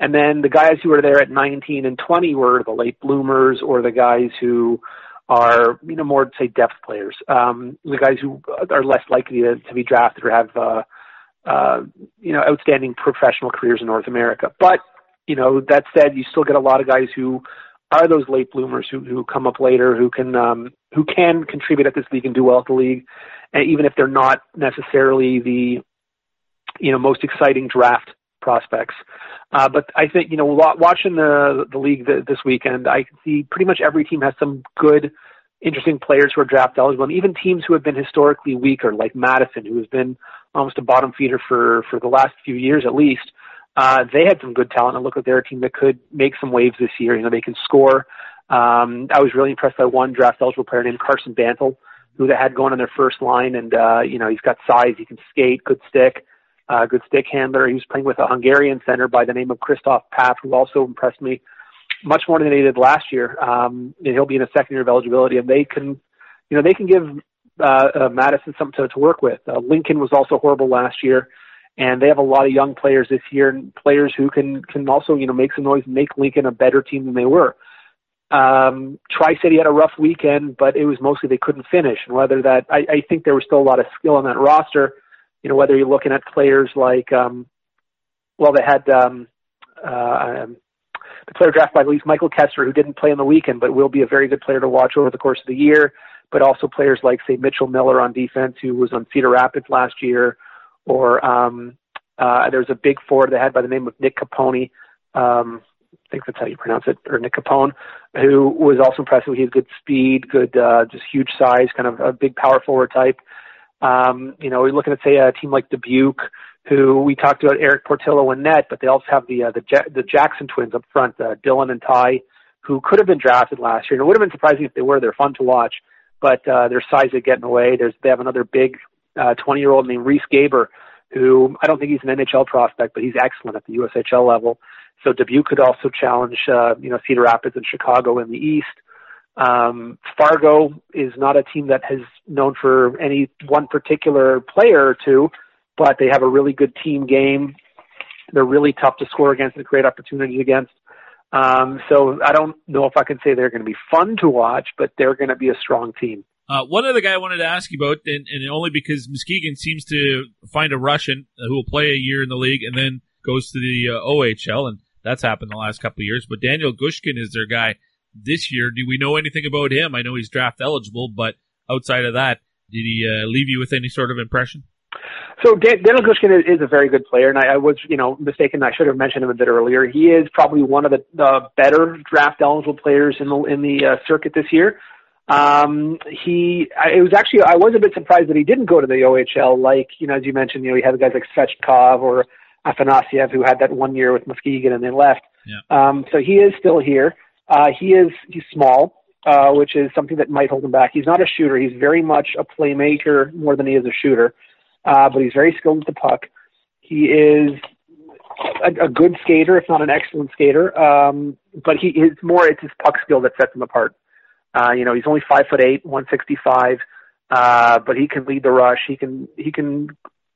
And then the guys who are there at 19 and 20 were the late bloomers or the guys who are, you know, more say depth players. Um, the guys who are less likely to, to be drafted or have, uh, uh, you know, outstanding professional careers in North America. But, you know, that said, you still get a lot of guys who are those late bloomers who, who come up later, who can, um, who can contribute at this league and do well at the league. And even if they're not necessarily the, you know, most exciting draft prospects. Uh, but I think you know watching the the league th- this weekend, I see pretty much every team has some good, interesting players who are draft eligible, and even teams who have been historically weaker, like Madison, who has been almost a bottom feeder for for the last few years at least. Uh, they had some good talent, and look like they're a team that could make some waves this year. You know, they can score. Um, I was really impressed by one draft eligible player named Carson Bantle, who they had going on their first line, and uh, you know he's got size, he can skate, good stick uh, good stick handler. He was playing with a Hungarian center by the name of Kristof Papp, who also impressed me much more than he did last year. Um, and he'll be in a second year of eligibility, and they can, you know, they can give uh, uh, Madison something to, to work with. Uh, Lincoln was also horrible last year, and they have a lot of young players this year, and players who can can also, you know, make some noise and make Lincoln a better team than they were. Um, Tri City had a rough weekend, but it was mostly they couldn't finish. And whether that, I, I think there was still a lot of skill on that roster you know, whether you're looking at players like, um, well, they had um, uh, the player drafted by Leafs, Michael Koster, who didn't play on the weekend, but will be a very good player to watch over the course of the year. But also players like, say, Mitchell Miller on defense, who was on Cedar Rapids last year, or um, uh, there's a big forward they had by the name of Nick Capone. Um, I think that's how you pronounce it, or Nick Capone, who was also impressive. He has good speed, good, uh, just huge size, kind of a big power forward type. Um, you know, we're looking at say a team like Dubuque, who we talked about Erik Portillo and net, but they also have the uh, the, ja- the Jackson twins up front, uh, Dylan and Ty, who could have been drafted last year. And it would have been surprising if they were. They're fun to watch, but uh, their size is getting away. There's they have another big 20 uh, year old named Riese Gaber, who I don't think he's an NHL prospect, but he's excellent at the USHL level. So Dubuque could also challenge, uh, you know, Cedar Rapids and Chicago in the East. Um, Fargo is not a team that has known for any one particular player or two, but they have a really good team game. They're really tough to score against and create opportunities against. Um, so I don't know if I can say they're going to be fun to watch, but they're going to be a strong team. Uh, one other guy I wanted to ask you about, and, and only because Muskegon seems to find a Russian who will play a year in the league and then goes to the uh, OHL, and that's happened the last couple of years. But Daniel Gushchin is their guy this year. Do we know anything about him? I know he's draft eligible, but outside of that, did he uh, leave you with any sort of impression? So Dan- Daniel Gushchin is, is a very good player, and I, I was, you know, mistaken. I should have mentioned him a bit earlier. He is probably one of the, the better draft eligible players in the in the uh, circuit this year. Um, he, I, it was actually, I was a bit surprised that he didn't go to the OHL. Like, you know, as you mentioned, you know, he had guys like Svechnikov or Afanasyev who had that one year with Muskegon and then left. Yeah. Um, so he is still here. Uh, he is he's small. uh, which is something that might hold him back. He's not a shooter. He's very much a playmaker more than he is a shooter, uh, but he's very skilled with the puck. He is a, a good skater, if not an excellent skater. Um, but he is more it's his puck skill that sets him apart. Uh, you know, he's only five foot eight, one sixty five, uh, but he can lead the rush. He can he can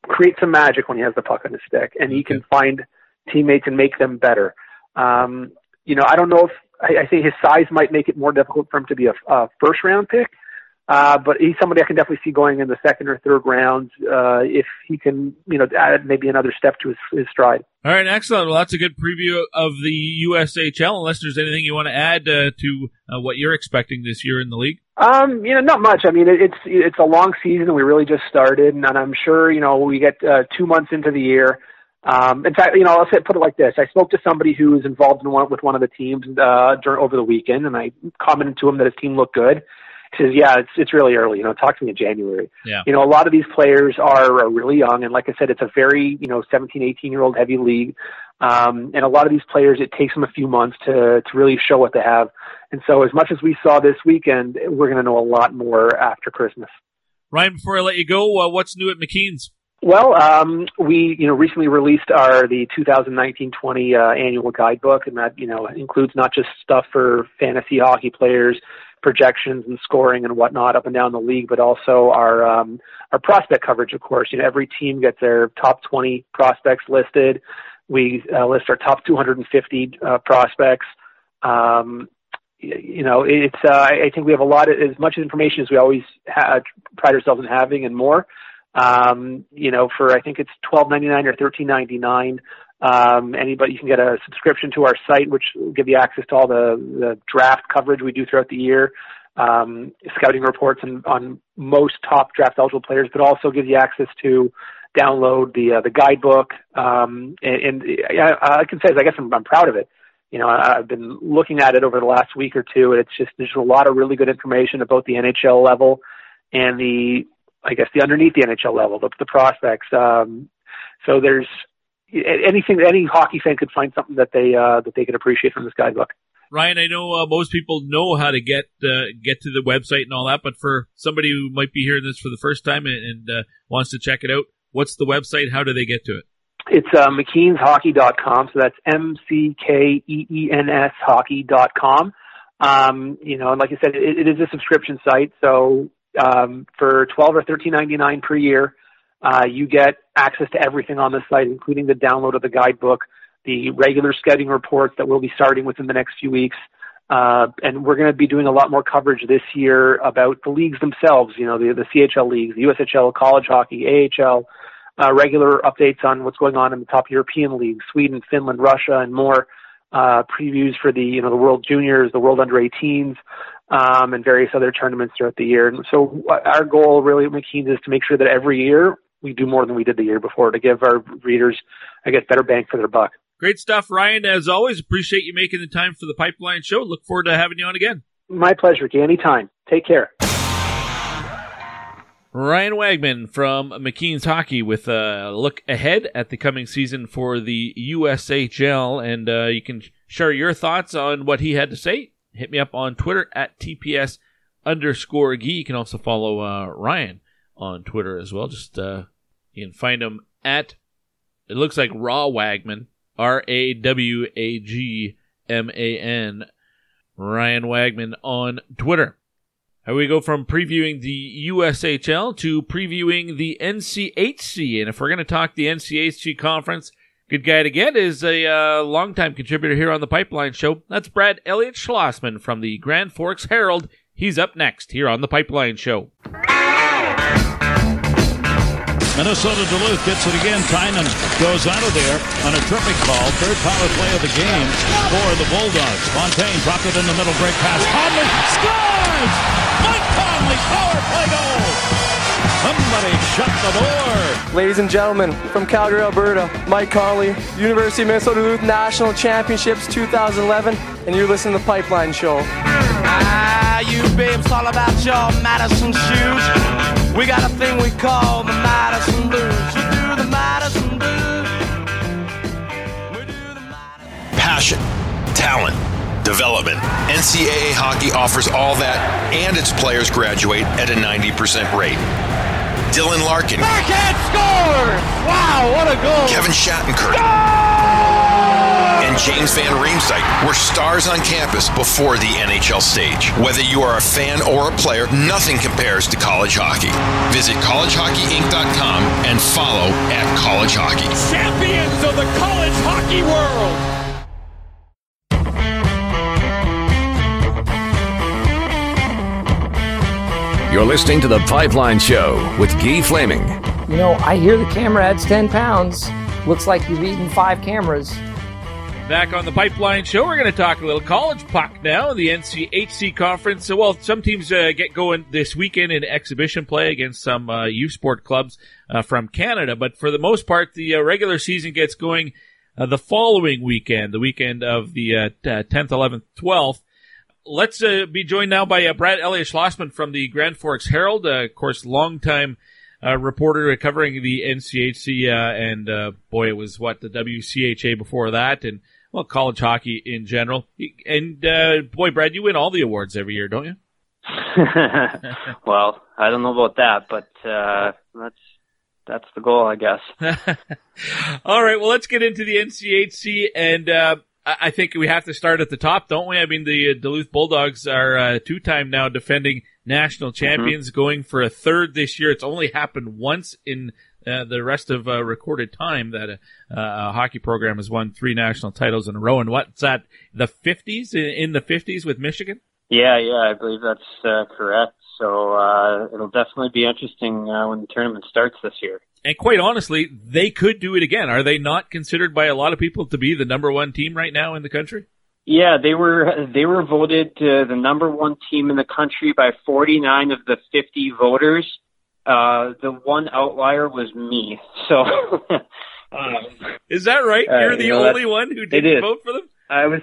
create some magic when he has the puck on his stick, and he can find teammates and make them better. Um, you know, I don't know if I, I think his size might make it more difficult for him to be a, a first round pick. Uh, but he's somebody I can definitely see going in the second or third round uh, if he can, you know, add maybe another step to his, his stride. All right, excellent. Well, that's a good preview of the USHL. Unless there's anything you want to add uh, to uh, what you're expecting this year in the league. Um, you know, not much. I mean, it, it's it's a long season. We really just started, and, I'm sure you know we get uh, two months into the year. Um, in fact, you know, I'll say, put it like this: I spoke to somebody who was involved in one with one of the teams uh, during over the weekend, and I commented to him that his team looked good. "Yeah, it's it's really early. You know, talk to me in January. Yeah. You know, a lot of these players are, are really young, and like I said, it's a very you know 17, 18 year old heavy league. Um, and a lot of these players, it takes them a few months to to really show what they have. And so, as much as we saw this weekend, we're going to know a lot more after Christmas. Ryan, before I let you go, uh, what's new at McKeen's? Well, um, we you know recently released our the 2019-20 uh, annual guidebook, and that you know includes not just stuff for fantasy hockey players, projections and scoring and whatnot up and down the league, but also our um, our prospect coverage. Of course, you know every team gets their top 20 prospects listed. We uh, list our top 250 uh, prospects. Um, you know, it's uh, I think we have a lot of as much information as we always ha- pride ourselves in having, and more. Um, you know, for I think it's twelve ninety nine or thirteen ninety nine. Um, anybody you can get a subscription to our site, which will give you access to all the, the draft coverage we do throughout the year, um, scouting reports on, on most top draft eligible players, but also gives you access to download the uh, the guidebook. Um, and, and I, I can say, I guess I'm, I'm proud of it. You know, I've been looking at it over the last week or two, and it's just there's a lot of really good information about the NHL level and the I guess the underneath the NHL level, the, the prospects. Um, so there's anything any hockey fan could find something that they uh, that they could appreciate from this guidebook. Ryan, I know uh, most people know how to get uh, get to the website and all that, but for somebody who might be hearing this for the first time and, and uh, wants to check it out, what's the website? How do they get to it? It's uh, McKeensHockey.com, so that's M C K E E N S Hockey.com. Um, you know, and like I said, it, it is a subscription site, so um, for twelve or thirteen ninety nine per year, uh, you get access to everything on the site, including the download of the guidebook, the regular scouting reports that we'll be starting within the next few weeks. Uh, and we're going to be doing a lot more coverage this year about the leagues themselves, you know, the, the CHL leagues, the USHL, college hockey, AHL, uh, regular updates on what's going on in the top European leagues, Sweden, Finland, Russia, and more, uh, previews for the, you know, the World Juniors, the World Under 18s, um, and various other tournaments throughout the year. And so our goal really at McKeen's is to make sure that every year we do more than we did the year before to give our readers, I guess, better bang for their buck. Great stuff, Ryan. As always, appreciate you making the time for the Pipeline Show. Look forward to having you on again. My pleasure, Ricky. Anytime. Take care. Ryan Wagman from McKeen's Hockey with a look ahead at the coming season for the USHL. And uh, you can share your thoughts on what he had to say. Hit me up on Twitter at TPS underscore Gee. You can also follow uh, Ryan on Twitter as well. Just uh, you can find him at it looks like Raw Wagman, R A W A G M A N, Ryan Wagman on Twitter. How we go from previewing the USHL to previewing the NCHC, and if we're going to talk the NCHC conference, good guy to get is a uh, longtime contributor here on the Pipeline Show. That's Brad Elliott Schlossman from the Grand Forks Herald. He's up next here on the Pipeline Show. Minnesota Duluth gets it again. Tynan goes out of there on a tripping call. Third power play of the game for the Bulldogs. Fontaine dropped it in the middle. Break pass. Connolly scores! Mike Connolly power play goal! Somebody shut the door. Ladies and gentlemen, from Calgary, Alberta, Mike Connolly, University of Minnesota Duluth National Championships 2011, and you're listening to the Pipeline Show. Ah, you babes, all about your Madison shoes. We got a thing we call the Madison Blues. You do the Madison Blues. Passion, talent, development. NCAA hockey offers all that, and its players graduate at a 90% rate. Dylan Larkin. Backhand scores! Wow, what a goal! Kevin Shattenkirk. And James Van Riemsdyk were stars on campus before the NHL stage. Whether you are a fan or a player, nothing compares to college hockey. Visit collegehockeyinc.com and follow at college hockey. Champions of the college hockey world! You're listening to The Pipeline Show with Guy Flaming. You know, I hear the camera adds 10 pounds. Looks like you've eaten five cameras. Back on the Pipeline Show, we're going to talk a little college puck now. The NCHC conference. So, well, some teams uh, get going this weekend in exhibition play against some uh, U Sport clubs uh, from Canada, but for the most part, the uh, regular season gets going uh, the following weekend, the weekend of the uh, t- 10th, 11th, 12th. Let's be joined now by Brad Elliott Schlossman from the Grand Forks Herald, of course, longtime reporter covering the NCHC, uh, and uh, boy, it was what the WCHA before that, and well, college hockey in general. And boy, Brad, you win all the awards every year, don't you? *laughs* well, I don't know about that, but uh, that's that's the goal, I guess. *laughs* all right, well, let's get into the NCHC, and uh, I think we have to start at the top, don't we? I mean, the Duluth Bulldogs are uh, two-time now defending national champions, mm-hmm. going for a third this year. It's only happened once in uh, the rest of uh, recorded time that a, a, hockey program has won three national titles in a row. And what's that? The fifties in the fifties with Michigan? Yeah, yeah, I believe that's uh, correct. So uh, it'll definitely be interesting uh, when the tournament starts this year. And quite honestly, they could do it again. Are they not considered by a lot of people to be the number one team right now in the country? Yeah, they were they were voted uh, the number one team in the country by 49 of the 50 voters. Uh, the one outlier was me. So, *laughs* um, is that right? You're uh, the you know, only one who didn't vote for them. I was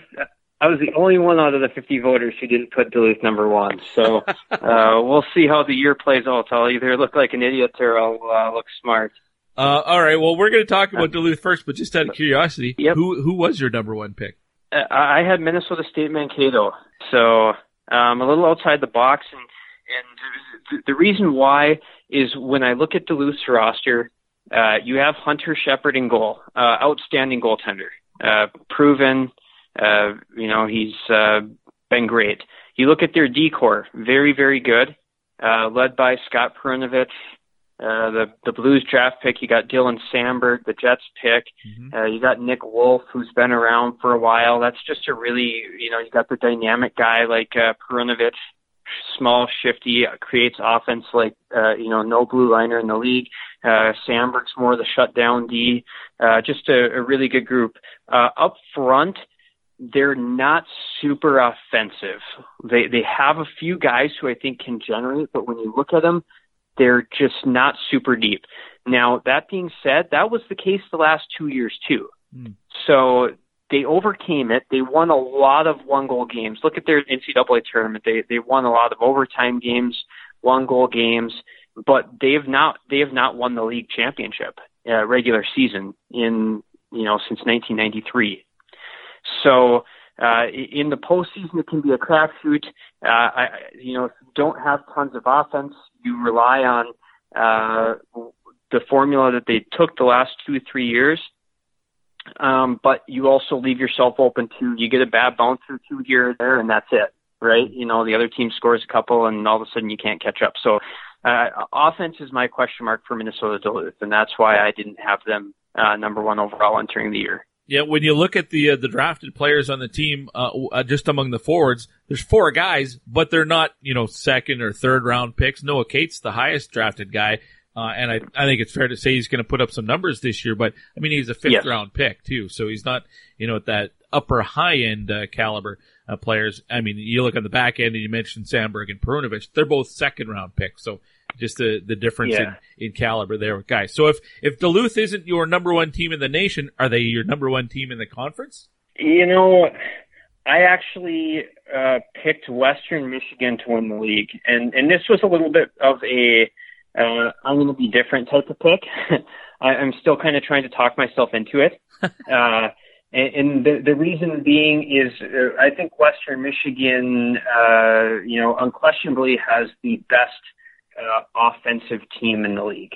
I was the only one out of the 50 voters who didn't put Duluth number one. So *laughs* uh, we'll see how the year plays out. I'll either look like an idiot or I'll uh, look smart. Uh, all right. Well, we're going to talk about Duluth first, but just out of curiosity, yep. who who was your number one pick? I had Minnesota State Mankato, so um, a little outside the box, and and the reason why is when I look at Duluth's roster, uh, you have Hunter Shepard in goal, uh, outstanding goaltender, uh, proven. Uh, you know he's uh, been great. You look at their D corps, very very good, uh, led by Scott Perunovich, uh, the the Blues draft pick, you got Dylan Samberg, the Jets pick. Mm-hmm. Uh, you got Nick Wolff, who's been around for a while. That's just a really, you know, you got the dynamic guy like uh, Perunovich, small, shifty, uh, creates offense like, uh, you know, no blue liner in the league. Uh, Samberg's more the shutdown D. Uh, just a, a really good group. Uh, up front, they're not super offensive. They they have a few guys who I think can generate, but when you look at them they're just not super deep. Now, that being said, that was the case the last two years too. Mm. So they overcame it. They won a lot of one goal games. Look at their NCAA tournament. They they won a lot of overtime games, one goal games, but they have not they have not won the league championship uh, regular season in you know since 1993. So uh, in the postseason, it can be a crapshoot. Uh, I, you know, if you don't have tons of offense, you rely on uh, the formula that they took the last two, three years. Um, but you also leave yourself open to you get a bad bounce or two here or there, and that's it, right? You know, the other team scores a couple, and all of a sudden you can't catch up. So, uh, offense is my question mark for Minnesota Duluth, and that's why I didn't have them uh, number one overall entering the year. Yeah, when you look at the uh, the drafted players on the team, uh, uh, just among the forwards, there's four guys, but they're not you know second or third round picks. Noah Cates, the highest drafted guy, uh, and I I think it's fair to say he's going to put up some numbers this year. But I mean, he's a fifth yes. round pick too, so he's not you know at that upper high end uh, caliber uh, players. I mean, you look on the back end, and you mentioned Samberg and Perunovich; they're both second round picks. So just the the difference yeah. in, in caliber there with guys. So if if Duluth isn't your number one team in the nation, are they your number one team in the conference? You know, I actually uh, picked Western Michigan to win the league, and and this was a little bit of a uh, I'm going to be different type of pick. *laughs* I, I'm still kind of trying to talk myself into it. *laughs* uh, And, and the, the reason being is uh, I think Western Michigan, uh, you know, unquestionably has the best uh, offensive team in the league.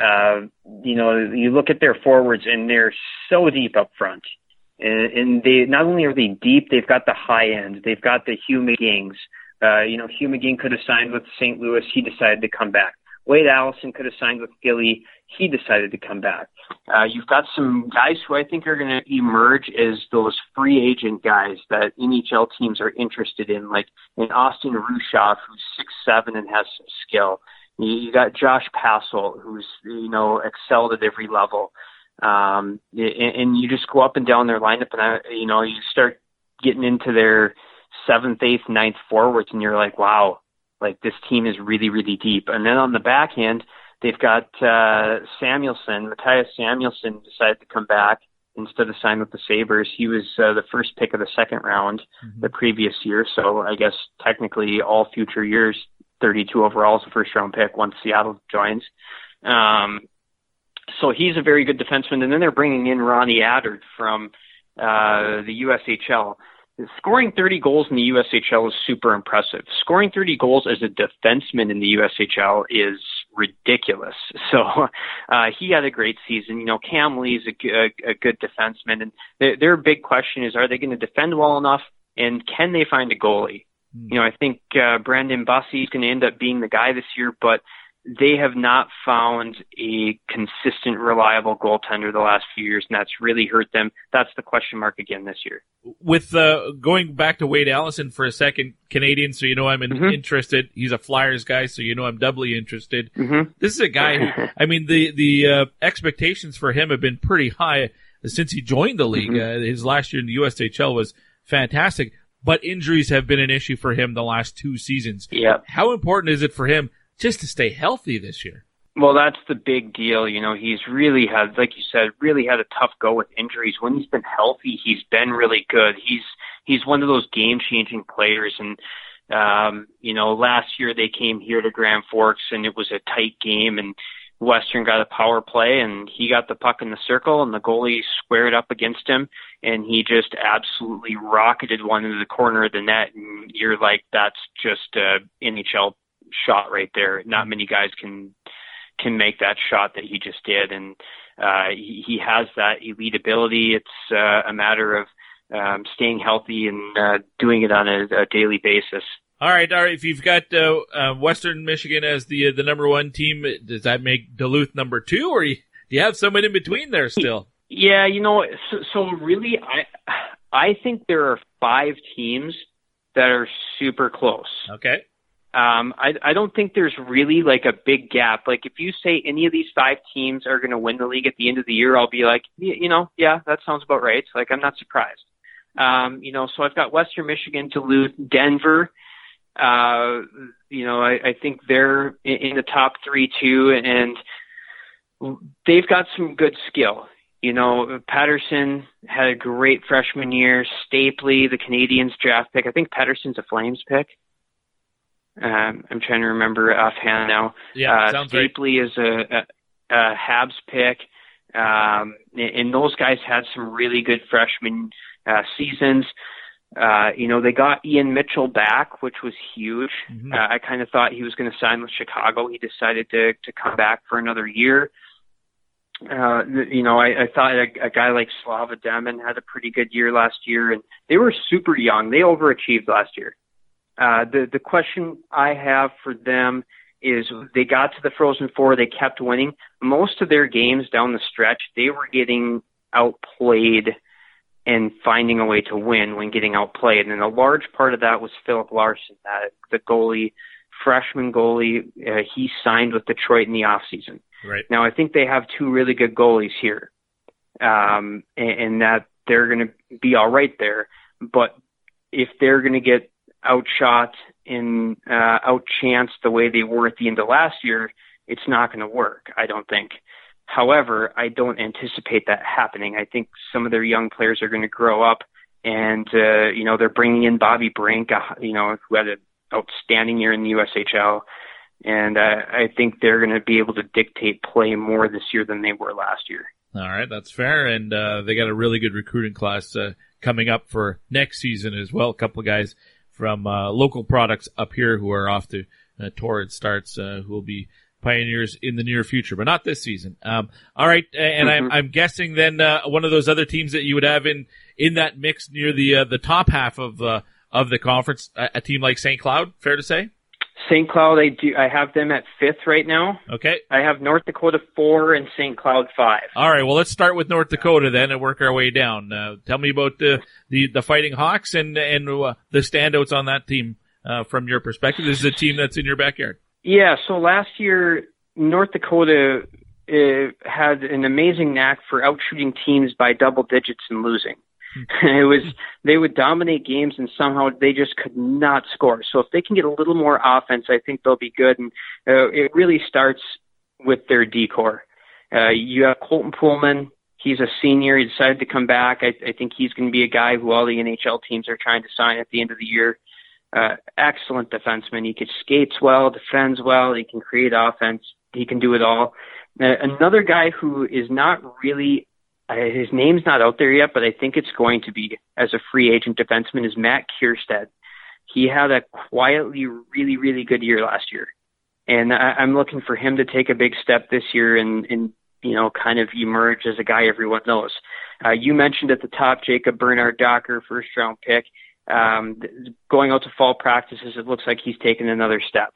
Uh, you know, you look at their forwards and they're so deep up front. And, and they not only are they deep, they've got the high end. They've got the Hugh McGings. Uh, you know, Hugh McGing could have signed with St. Louis. He decided to come back. Wade Allison could have signed with Philly. He decided to come back. Uh, you've got some guys who I think are going to emerge as those free agent guys that NHL teams are interested in, like in Austin Rueschhoff, who's six seven and has some skill. You, got Josh Passolt, who's you know excelled at every level, um, and, and you just go up and down their lineup, and I, you know you start getting into their seventh, eighth, ninth forwards, and you're like, wow, like this team is really, really deep. And then on the back end, they've got uh, Samuelsson. Mattias Samuelsson decided to come back instead of sign with the Sabres. He was uh, the first pick of the second round mm-hmm. the previous year, so I guess technically all future years, 32 overall is a first round pick once Seattle joins. Um, so he's a very good defenseman. And then they're bringing in Ronnie Attard from uh, the USHL. Scoring 30 goals in the USHL is super impressive. Scoring 30 goals as a defenseman in the USHL is ridiculous. *laughs* So uh, he had a great season. You know, Cam Lee's a, a, a good defenseman, and their, their big question is: Are they going to defend well enough, and can they find a goalie? Mm. You know, I think uh, Brandon Bussi is going to end up being the guy this year, but they have not found a consistent, reliable goaltender the last few years, and that's really hurt them. That's the question mark again this year. With uh, going back to Wade Allison for a second, Canadian, so you know I'm in, mm-hmm. interested. He's a Flyers guy, so you know I'm doubly interested. Mm-hmm. This is a guy who, *laughs* I mean, the the uh, expectations for him have been pretty high since he joined the league. Mm-hmm. Uh, his last year in the USHL was fantastic, but injuries have been an issue for him the last two seasons. Yeah. How important is it for him? Just to stay healthy this year. Well, that's the big deal. You know, he's really had, like you said, really had a tough go with injuries. When he's been healthy, he's been really good. He's he's one of those game changing players. And um, you know, last year they came here to Grand Forks and it was a tight game and Western got a power play and he got the puck in the circle and the goalie squared up against him and he just absolutely rocketed one into the corner of the net and you're like, that's just a NHL shot right there. Not many guys can can make that shot that he just did, and uh, he, he has that elite ability. It's uh, a matter of um, staying healthy and uh, doing it on a, a daily basis. All right, all right. If you've got uh, uh, Western Michigan as the uh, the number one team, does that make Duluth number two, or you, do you have someone in between there still? Yeah, you know, so, so really, I I think there are five teams that are super close. Okay. Um, I, I don't think there's really like a big gap. Like if you say any of these five teams are going to win the league at the end of the year, I'll be like, you know, yeah, that sounds about right. Like I'm not surprised. Um, you know, so I've got Western Michigan, Duluth, Denver. Uh, you know, I, I think they're in, in the top three too, and they've got some good skill. You know, Pettersen had a great freshman year. Stapley, the Canadians draft pick. I think Pettersen's a Flames pick. Um, I'm trying to remember offhand now. Yeah, uh, sounds Stapley right. is a, a, a Habs pick, um, and those guys had some really good freshman uh, seasons. Uh, you know, they got Ian Mitchell back, which was huge. Mm-hmm. Uh, I kind of thought he was going to sign with Chicago. He decided to to come back for another year. Uh, you know, I, I thought a, a guy like Slava Demin had a pretty good year last year, and they were super young. They overachieved last year. Uh, the the question I have for them is they got to the Frozen Four, they kept winning. Most of their games down the stretch, they were getting outplayed and finding a way to win when getting outplayed. And a large part of that was Filip Larsson, that the goalie, freshman goalie. Uh, he signed with Detroit in the off season. Right. Now I think they have two really good goalies here, um, and, and that they're going to be all right there. But if they're going to get outshot and uh, outchanced the way they were at the end of last year, it's not going to work. I don't think. However, I don't anticipate that happening. I think some of their young players are going to grow up, and uh, you know they're bringing in Bobby Brink, uh, you know, who had an outstanding year in the USHL, and uh, I think they're going to be able to dictate play more this year than they were last year. All right, that's fair, and uh, they got a really good recruiting class uh, coming up for next season as well. A couple of guys from uh, local products up here who are off to uh, torrid starts, uh, who will be pioneers in the near future, but not this season. Um, all right, and I'm, I'm guessing then uh, one of those other teams that you would have in in that mix near the uh, the top half of uh, of the conference, a, a team like St. Cloud. Fair to say. St. Cloud, I do. I have them at fifth right now. Okay. I have North Dakota four and St. Cloud five. All right. Well, let's start with North Dakota then and work our way down. Uh, tell me about the the, the Fighting Hawks and and uh, the standouts on that team uh, from your perspective. This is a team that's in your backyard. Yeah. So last year, North Dakota uh, had an amazing knack for outshooting teams by double digits and losing. *laughs* it was they would dominate games and somehow they just could not score. So if they can get a little more offense, I think they'll be good. And uh, it really starts with their D corps. Uh, you have Colton Poolman. He's a senior. He decided to come back. I, I think he's going to be a guy who all the NHL teams are trying to sign at the end of the year. Uh, excellent defenseman. He could skates well, defends well. He can create offense. He can do it all. Uh, another guy who is not really his name's not out there yet, but I think it's going to be as a free agent defenseman is Matt Kiersted. He had a quietly really, really good year last year. And I, I'm looking for him to take a big step this year and, and, you know, kind of emerge as a guy everyone knows. Uh, you mentioned at the top Jacob Bernard-Docker, first round pick. Um, going out to fall practices, it looks like he's taken another step.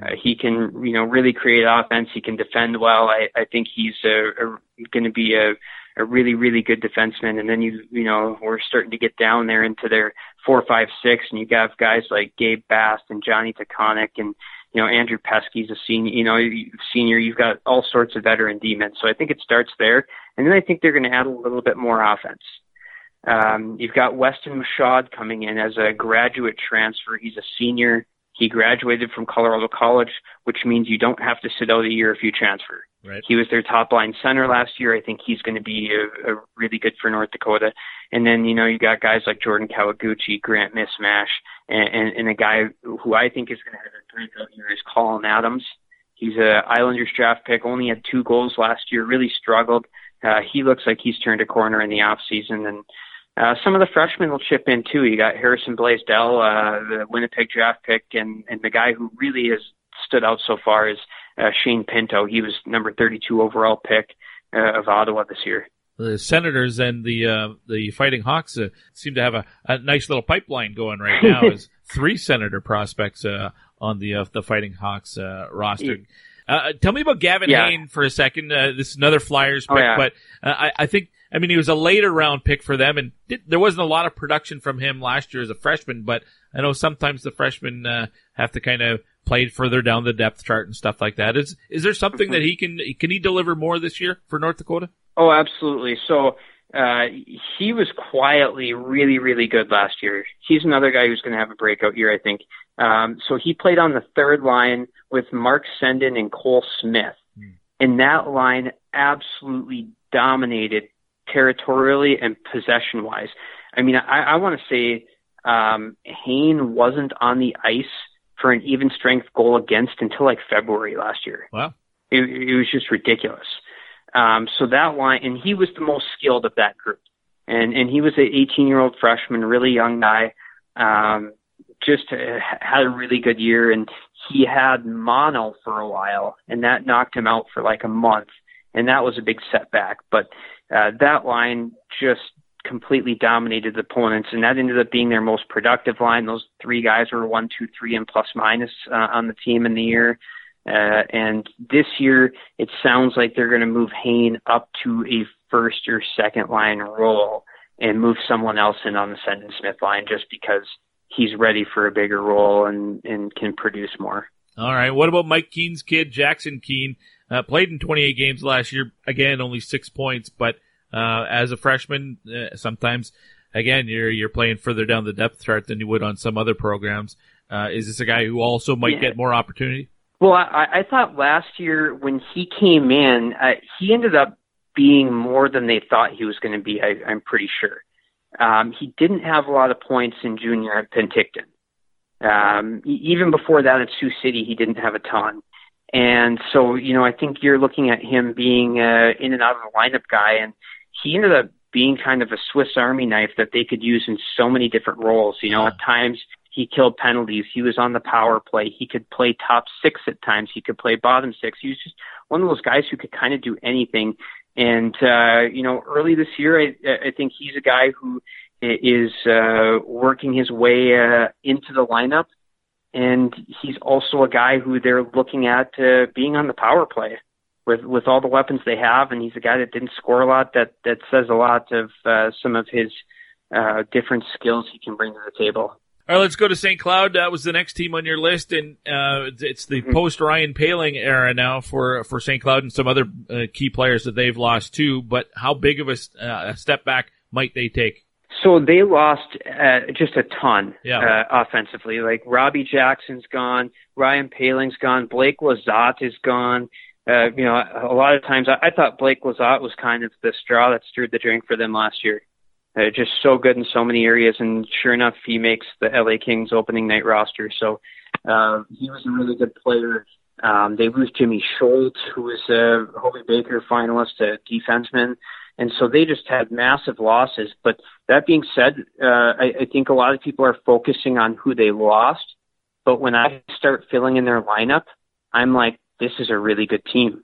Uh, he can, you know, really create offense. He can defend well. I, I think he's going to be a, a really, really good defenseman. And then you, you know, we're starting to get down there into their four, five, six, and you got guys like Gabe Bast and Jonny Tychonick and, you know, Andrew Peski's a senior, you know, senior. You've got all sorts of veteran demons. So I think it starts there. And then I think they're going to add a little bit more offense. Um, you've got Westin Michaud coming in as a graduate transfer. He's a senior. He graduated from Colorado College, which means you don't have to sit out a year if you transfer. Right. He was their top line center last year. I think he's going to be a, a really good for North Dakota. And then, you know, you got guys like Jordan Kawaguchi, Grant Mismash, and, and, and a guy who I think is going to have a breakout year is Collin Adams. He's a Islanders draft pick, only had two goals last year, really struggled. Uh, he looks like he's turned a corner in the off season and uh, some of the freshmen will chip in too. You got Harrison Blaisdell, uh, the Winnipeg draft pick, and, and the guy who really has stood out so far is uh, Shane Pinto. He was number 32 overall pick uh, of Ottawa this year. The Senators and the uh, the Fighting Hawks uh, seem to have a, a nice little pipeline going right now. *laughs* as three Senator prospects uh, on the uh, the Fighting Hawks uh, roster. Uh, tell me about Gavin Yeah. Hain for a second. Uh, this is another Flyers Oh, pick, yeah. but uh, I, I think I mean he was a later round pick for them, and did, there wasn't a lot of production from him last year as a freshman. But I know sometimes the freshmen uh, have to kind of play further down the depth chart and stuff like that. Is is there something that he can can he deliver more this year for North Dakota? Oh, absolutely. So uh, he was quietly really, really good last year. He's another guy who's going to have a breakout year, I think. Um, so he played on the third line with Mark Senden and Cole Smith. And that line absolutely dominated territorially and possession wise. I mean, I, I want to say um, Hain wasn't on the ice for an even strength goal against until like February last year. Wow. It, it was just ridiculous. Um, so that line, and he was the most skilled of that group. And, and he was an 18 year old freshman, really young guy. Um, just uh, had a really good year and he had mono for a while and that knocked him out for like a month. And that was a big setback, but, uh, that line just completely dominated the opponents and that ended up being their most productive line. Those three guys were one, two, three and plus minus, uh, on the team in the year. Uh, and this year, it sounds like they're going to move Hain up to a first or second line role and move someone else in on the Senden Smith line just because he's ready for a bigger role and, and can produce more. All right. What about Mike Keane's kid, Jackson Keane? Uh, played in 28 games last year. Again, only six points, but uh, as a freshman, uh, sometimes again you're you're playing further down the depth chart than you would on some other programs. Uh, is this a guy who also might Yeah. get more opportunity? Well, I, I thought last year when he came in, uh, he ended up being more than they thought he was going to be. I, I'm pretty sure. Um, he didn't have a lot of points in junior at Penticton. Um, even before that at Sioux City, he didn't have a ton. And so, you know, I think you're looking at him being uh, in and out of the lineup guy, and he ended up being kind of a Swiss Army knife that they could use in so many different roles. You know, at times he killed penalties. He was on the power play. He could play top six at times. He could play bottom six. He was just one of those guys who could kind of do anything. And uh, you know, early this year, I, I think he's a guy who is uh, working his way uh, into the lineup, and he's also a guy who they're looking at uh, being on the power play with with all the weapons they have. And he's a guy that didn't score a lot. That that says a lot of uh, some of his uh, different skills he can bring to the table. All right, let's go to St. Cloud. That was the next team on your list, and uh, it's the Mm-hmm. post Ryan Poehling era now for for St. Cloud and some other uh, key players that they've lost too. But how big of a, uh, a step back might they take? So they lost uh, just a ton Yeah. uh, offensively. Like Robbie Jackson's gone, Ryan Poehling's gone, Blake Lizotte is gone. Uh, you know, a lot of times I, I thought Blake Lizotte was kind of the straw that stirred the drink for them last year. Uh, just so good in so many areas, and sure enough, he makes the LA Kings opening night roster. So uh, he was a really good player. Um, they lose Jimmy Schuldt, who was a Hobey Baker finalist, a defenseman, and so they just had massive losses. But that being said, uh, I, I think a lot of people are focusing on who they lost. But when I start filling in their lineup, I'm like, this is a really good team.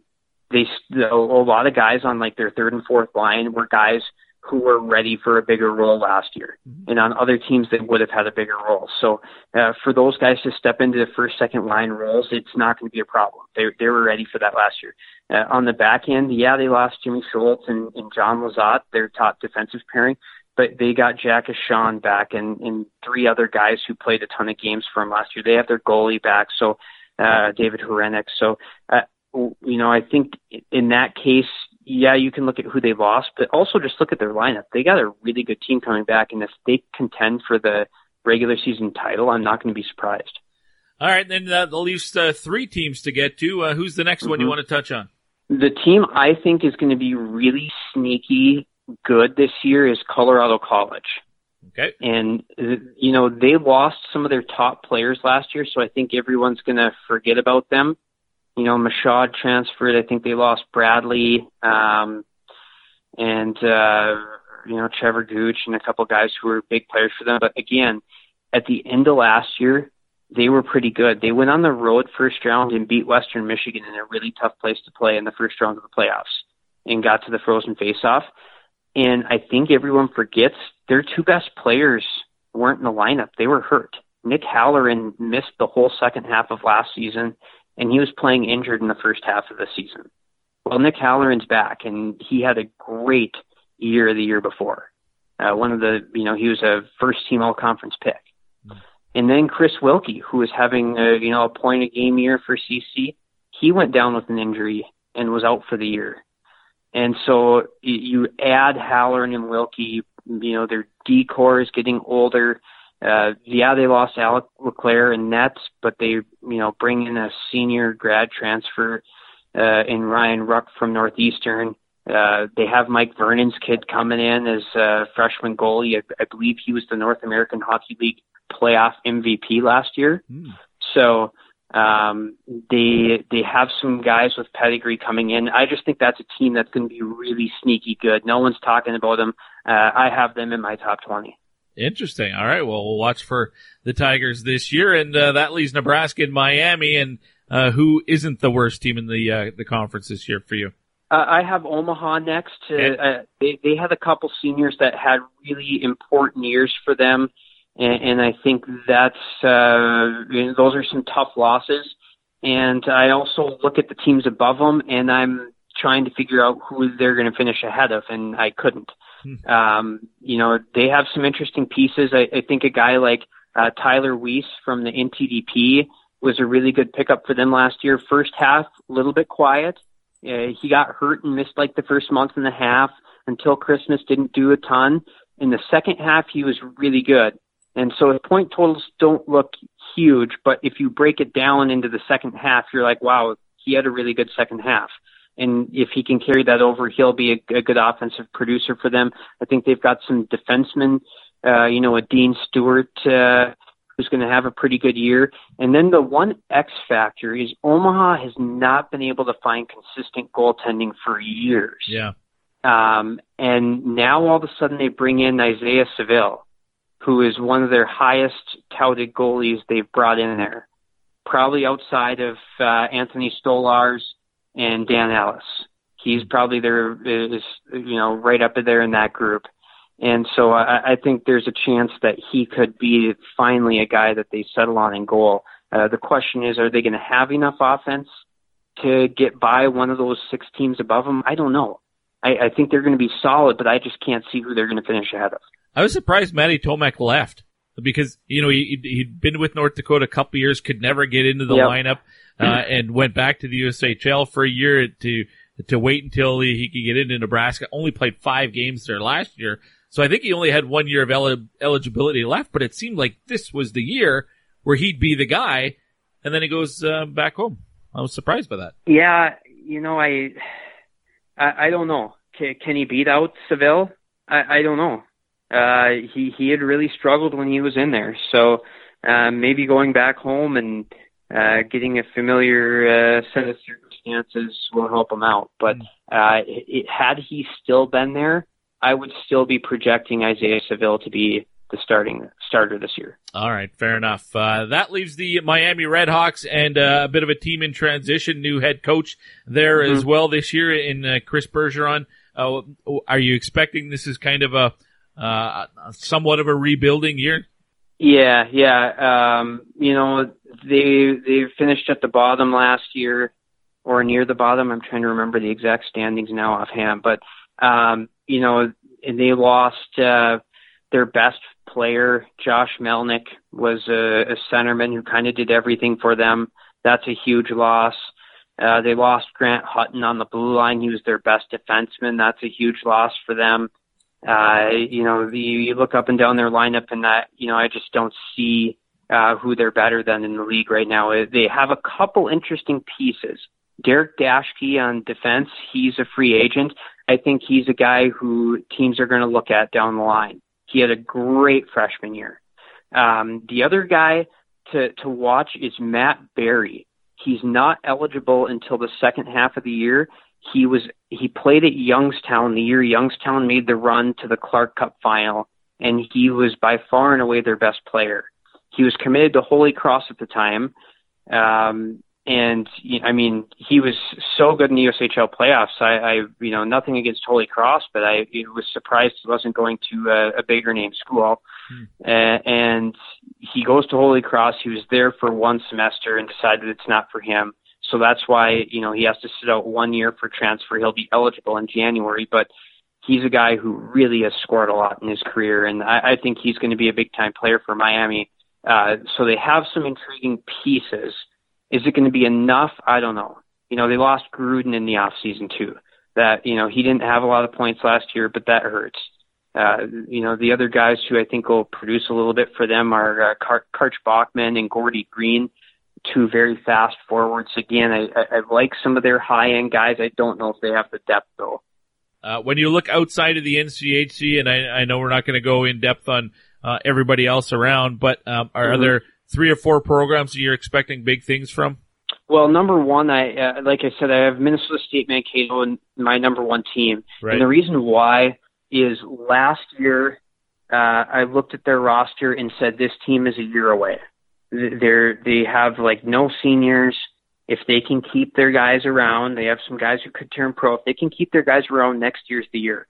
They a lot of guys on like their third and fourth line were guys who were ready for a bigger role last year, and on other teams they would have had a bigger role. So uh, for those guys to step into the first, second line roles, it's not going to be a problem. They they were ready for that last year. Uh, on the back end, yeah, they lost Jimmy Schuldt and, and Jon Lizotte, their top defensive pairing, but they got Jack Ahcan back and, and three other guys who played a ton of games for them last year. They have their goalie back, so uh, David Hrenak. So, uh, you know, I think in that case, yeah, you can look at who they lost, but also just look at their lineup. They got a really good team coming back, and if they contend for the regular season title, I'm not going to be surprised. All right, then uh, that leaves uh, three teams to get to. Uh, who's the next one you Mhm. want to touch on? The team I think is going to be really sneaky good this year is Colorado College. Okay. And, you know, they lost some of their top players last year, so I think everyone's going to forget about them. You know, Mashad transferred. I think they lost Bradley, um, and, uh, you know, Trevor Gooch and a couple guys who were big players for them. But again, at the end of last year, they were pretty good. They went on the road first round and beat Western Michigan in a really tough place to play in the first round of the playoffs and got to the frozen faceoff. And I think everyone forgets their two best players weren't in the lineup. They were hurt. Nick Halloran missed the whole second half of last season, and he was playing injured in the first half of the season. Well, Nick Halloran's back, and he had a great year the year before. Uh, one of the, you know, he was a first team all conference pick. And then Chris Wilkie, who was having a, you know, a point a game year for CC, he went down with an injury and was out for the year. And so you add Halloran and Wilkie, you know, their D corps is getting older. Uh, yeah, they lost Alec Leclerc and Nets, but they, you know, bring in a senior grad transfer, uh, in Ryan Ruck from Northeastern. Uh, they have Mike Vernon's kid coming in as a freshman goalie. I, I believe he was the North American Hockey League playoff MVP last year. So um, they they have some guys with pedigree coming in. I just think that's a team that's going to be really sneaky good. No one's talking about them. Uh, I have them in my top twenty. Interesting. All right. Well, we'll watch for the Tigers this year, and uh, that leaves Nebraska and Miami. And uh, who isn't the worst team in the uh, the conference this year for you? Uh, I have Omaha next. Uh, they they had a couple seniors that had really important years for them, and, and I think that's uh, you know, those are some tough losses. And I also look at the teams above them, and I'm trying to figure out who they're going to finish ahead of, and I couldn't. Um, you know, they have some interesting pieces. I, I think a guy like uh, Tyler Weiss from the NTDP was a really good pickup for them last year. First half, a little bit quiet. Uh, he got hurt and missed like the first month and a half until Christmas. Didn't do a ton. In the second half, he was really good. And so the point totals don't look huge, but if you break it down into the second half, you're like, wow, he had a really good second half. And if he can carry that over, he'll be a, a good offensive producer for them. I think they've got some defensemen, uh, you know, a Dean Stewart, uh, who's going to have a pretty good year. And then the one X factor is Omaha has not been able to find consistent goaltending for years. Yeah. Um, and now all of a sudden they bring in Isaiah Saville, who is one of their highest touted goalies they've brought in there, probably outside of uh, Anthony Stolarz and Dan Ellis. He's probably there is you know right up there in that group. And so I, I think there's a chance that he could be finally a guy that they settle on in goal. Uh, the question is, are they going to have enough offense to get by one of those six teams above them? I don't know. I, I think they're going to be solid, but I just can't see who they're going to finish ahead of. I was surprised Matty Tomek left because you know he he'd been with North Dakota a couple years, could never get into the Yep. lineup, uh, *clears throat* and went back to the USHL for a year to to wait until he, he could get into Nebraska. Only played five games there last year, so I think he only had one year of eli- eligibility left. But it seemed like this was the year where he'd be the guy, and then he goes uh, back home. I was surprised by that. Yeah, you know, I, I, I don't know. Can, can he beat out Saville? I, I don't know. Uh, he he had really struggled when he was in there, so uh, maybe going back home and uh, getting a familiar uh, set of circumstances will help him out. But uh, it, had he still been there, I would still be projecting Isaiah Saville to be the starting starter this year. All right, fair enough. Uh, that leaves the Miami Redhawks and uh, a bit of a team in transition. New head coach there as Mhm. well this year in uh, Chris Bergeron. Uh, are you expecting this is kind of a uh, somewhat of a rebuilding year? Yeah, yeah. Um, you know, they they finished at the bottom last year or near the bottom. I'm trying to remember the exact standings now offhand, but um, you know, and they lost uh their best player, Josh Melnick, was a, a centerman who kind of did everything for them. That's a huge loss. Uh, they lost Grant Hutton on the blue line. He was their best defenseman. That's a huge loss for them. Uh, you know, the, you look up and down their lineup, and that you know, I just don't see uh, who they're better than in the league right now. Uh, They have a couple interesting pieces. Derek Daschke on defense, he's a free agent. I think he's a guy who teams are going to look at down the line. He had a great freshman year. Um, the other guy to to watch is Matt Barry. He's not eligible until the second half of the year. He was he played at Youngstown the year Youngstown made the run to the Clark Cup final, and he was by far and away their best player. He was committed to Holy Cross at the time, um, and I mean he was so good in the USHL playoffs. I, I you know nothing against Holy Cross, but I was surprised he wasn't going to a, a bigger name school. Uh, and he goes to Holy Cross. He was there for one semester and decided it's not for him. So that's why you know he has to sit out one year for transfer. He'll be eligible in January, but he's a guy who really has scored a lot in his career, and I, I think he's going to be a big time player for Miami. Uh, so they have some intriguing pieces. Is it going to be enough? I don't know. You know, they lost Gruden in the off season too. That you know he didn't have a lot of points last year, but that hurts. Uh, you know, the other guys who I think will produce a little bit for them are uh, Kar- Karch Bachman and Gordy Green, two very fast forwards. Again, I, I, I like some of their high end guys. I don't know if they have the depth though. Uh, when you look outside of the NCHC, and I, I know we're not going to go in depth on uh, everybody else around, but um, are, are Mhm. there three or four programs that you're expecting big things from? Well, number one, I uh, like I said, I have Minnesota State Mankato in my number one team, Right. and the reason why is last year uh, I looked at their roster and said this team is a year away. Th- They're they have like no seniors. If they can keep their guys around, they have some guys who could turn pro. If they can keep their guys around, next year's the year.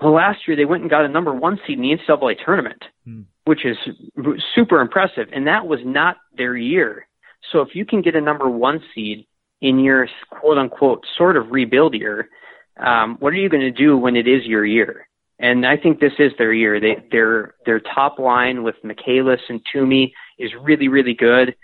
Well, last year they went and got a number one seed in the NCAA tournament, which is super impressive, and that was not their year. So if you can get a number one seed in your quote unquote sort of rebuild year, um, what are you going to do when it is your year? And I think this is their year. They, their their top line with Michaelis and Tuomie is really really good.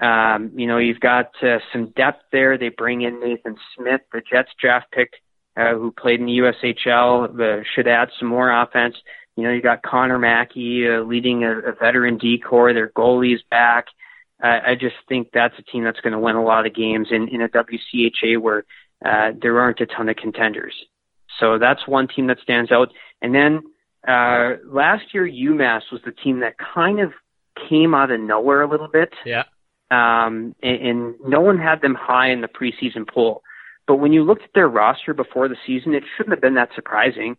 Um, you know, you've got uh, some depth there. They bring in Nathan Smith, the Jets draft pick, uh, who played in the USHL. Uh, should add some more offense. You know, you got Connor Mackey uh, leading a, a veteran D corps. Their goalie's back. I I just think that's a team that's going to win a lot of games in, in a WCHA where uh, there aren't a ton of contenders. So that's one team that stands out. And then uh, last year, UMass was the team that kind of came out of nowhere a little bit. Yeah. Um, and, and no one had them high in the preseason poll. But when you looked at their roster before the season, it shouldn't have been that surprising.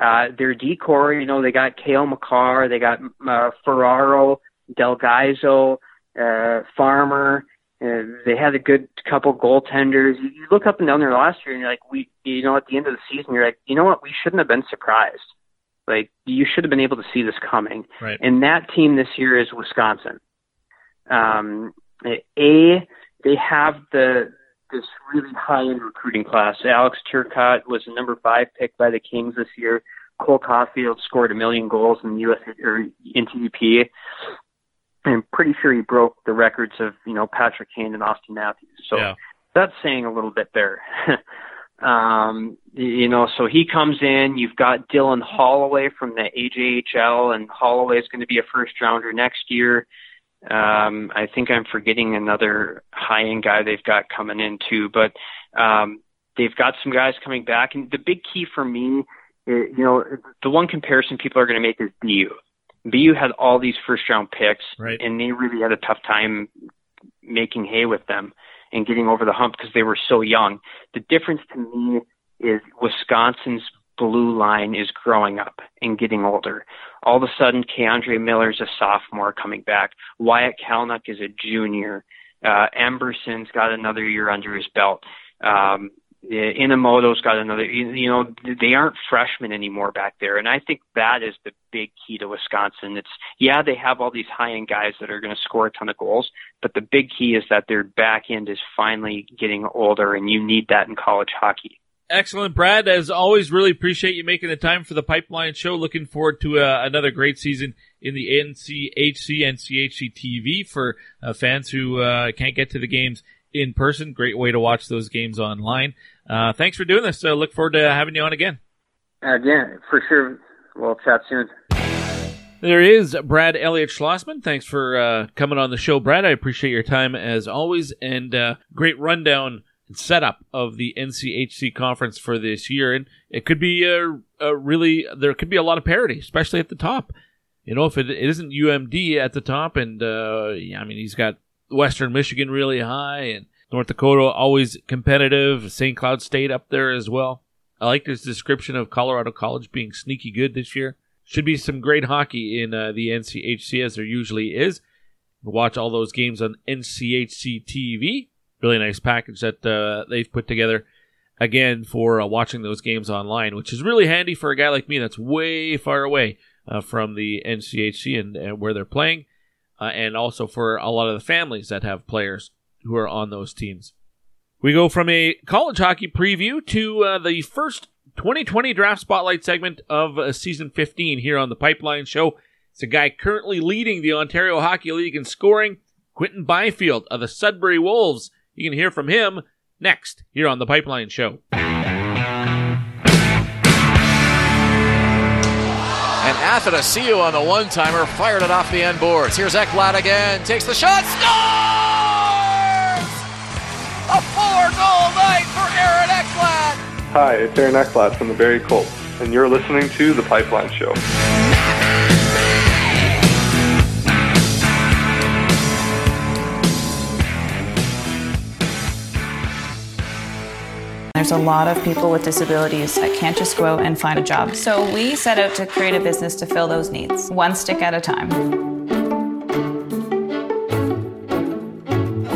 Uh, their D corps, you know, they got Cale Makar, they got uh, Ferraro, Del Gaizo, uh, Farmer. Uh, they had a good couple goaltenders. You, look up and down there last year, and you're like, we, you know, at the end of the season, you're like, you know what, we shouldn't have been surprised. Like, you should have been able to see this coming. Right. And that team this year is Wisconsin. Um, a, they have the this really high end recruiting class. Alex Turcotte was the number five pick by the Kings this year. Cole Caufield scored a million goals in the US or NTDP. I'm pretty sure he broke the records of, you know, Patrick Kane and Auston Matthews. So Yeah. that's saying a little bit there. *laughs* um, you know, so he comes in. You've got Dylan Holloway from the AJHL, and Holloway is going to be a first rounder next year. Um, I think I'm forgetting another high end guy they've got coming in too, but um, they've got some guys coming back. And the big key for me, is, you know, the one comparison people are going to make is BU. BU had all these first round picks, Right. and they really had a tough time making hay with them and getting over the hump because they were so young. The difference to me is Wisconsin's blue line is growing up and getting older. All of a sudden, K'Andre Miller's a sophomore coming back. Wyatt Kalynuk is a junior. Uh, Emberson's got another year under his belt. Um, Inamoto's got another, you know, they aren't freshmen anymore back there. And I think that is the big key to Wisconsin. It's, yeah, they have all these high end guys that are going to score a ton of goals, but the big key is that their back end is finally getting older and you need that in college hockey. Excellent, Brad. As always, really appreciate you making the time for the Pipeline Show. Looking forward to uh, another great season in the NCHC, NCHC TV for uh, fans who uh, can't get to the games in person. Great way to watch those games online. Uh, thanks for doing this. Uh, look forward to having you on again. Again, for sure. We'll chat soon. There is Brad Elliott Schlossman. Thanks for uh, coming on the show, Brad. I appreciate your time as always, and uh, great rundown and setup of the NCHC conference for this year. And it could be a, a really there could be a lot of parity, especially at the top. You know, if it, it isn't UMD at the top, and uh, yeah, I mean he's got Western Michigan really high, and North Dakota always competitive. St. Cloud State up there as well. I like his description of Colorado College being sneaky good this year. Should be some great hockey in uh, the NCHC as there usually is. Watch all those games on NCHC TV. Really nice package that uh, they've put together again for uh, watching those games online, which is really handy for a guy like me that's way far away uh, from the NCHC and, and where they're playing, uh, and also for a lot of the families that have players who are on those teams. We go from a college hockey preview to uh, the first 2020 draft spotlight segment of uh, season 15 here on the Pipeline Show. It's a guy currently leading the Ontario Hockey League in scoring, Quinton Byfield of the Sudbury Wolves. You can hear from him next here on the Pipeline Show. And Athanasiou on the one timer fired it off the end boards. Here's Ekblad again, takes the shot, scores! A four goal night for Aaron Ekblad. Hi, it's Aaron Ekblad from the Barrie Colts, and you're listening to The Pipeline Show. There's a lot of people with disabilities that can't just go out and find a job. So we set out to create a business to fill those needs, one stick at a time.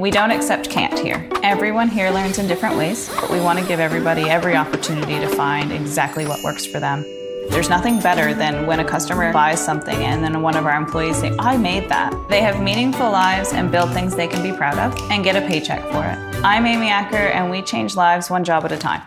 We don't accept can't here. Everyone here learns in different ways, but we want to give everybody every opportunity to find exactly what works for them. There's nothing better than when a customer buys something and then one of our employees say, I made that. They have meaningful lives and build things they can be proud of and get a paycheck for it. I'm Amy Acker and we change lives one job at a time.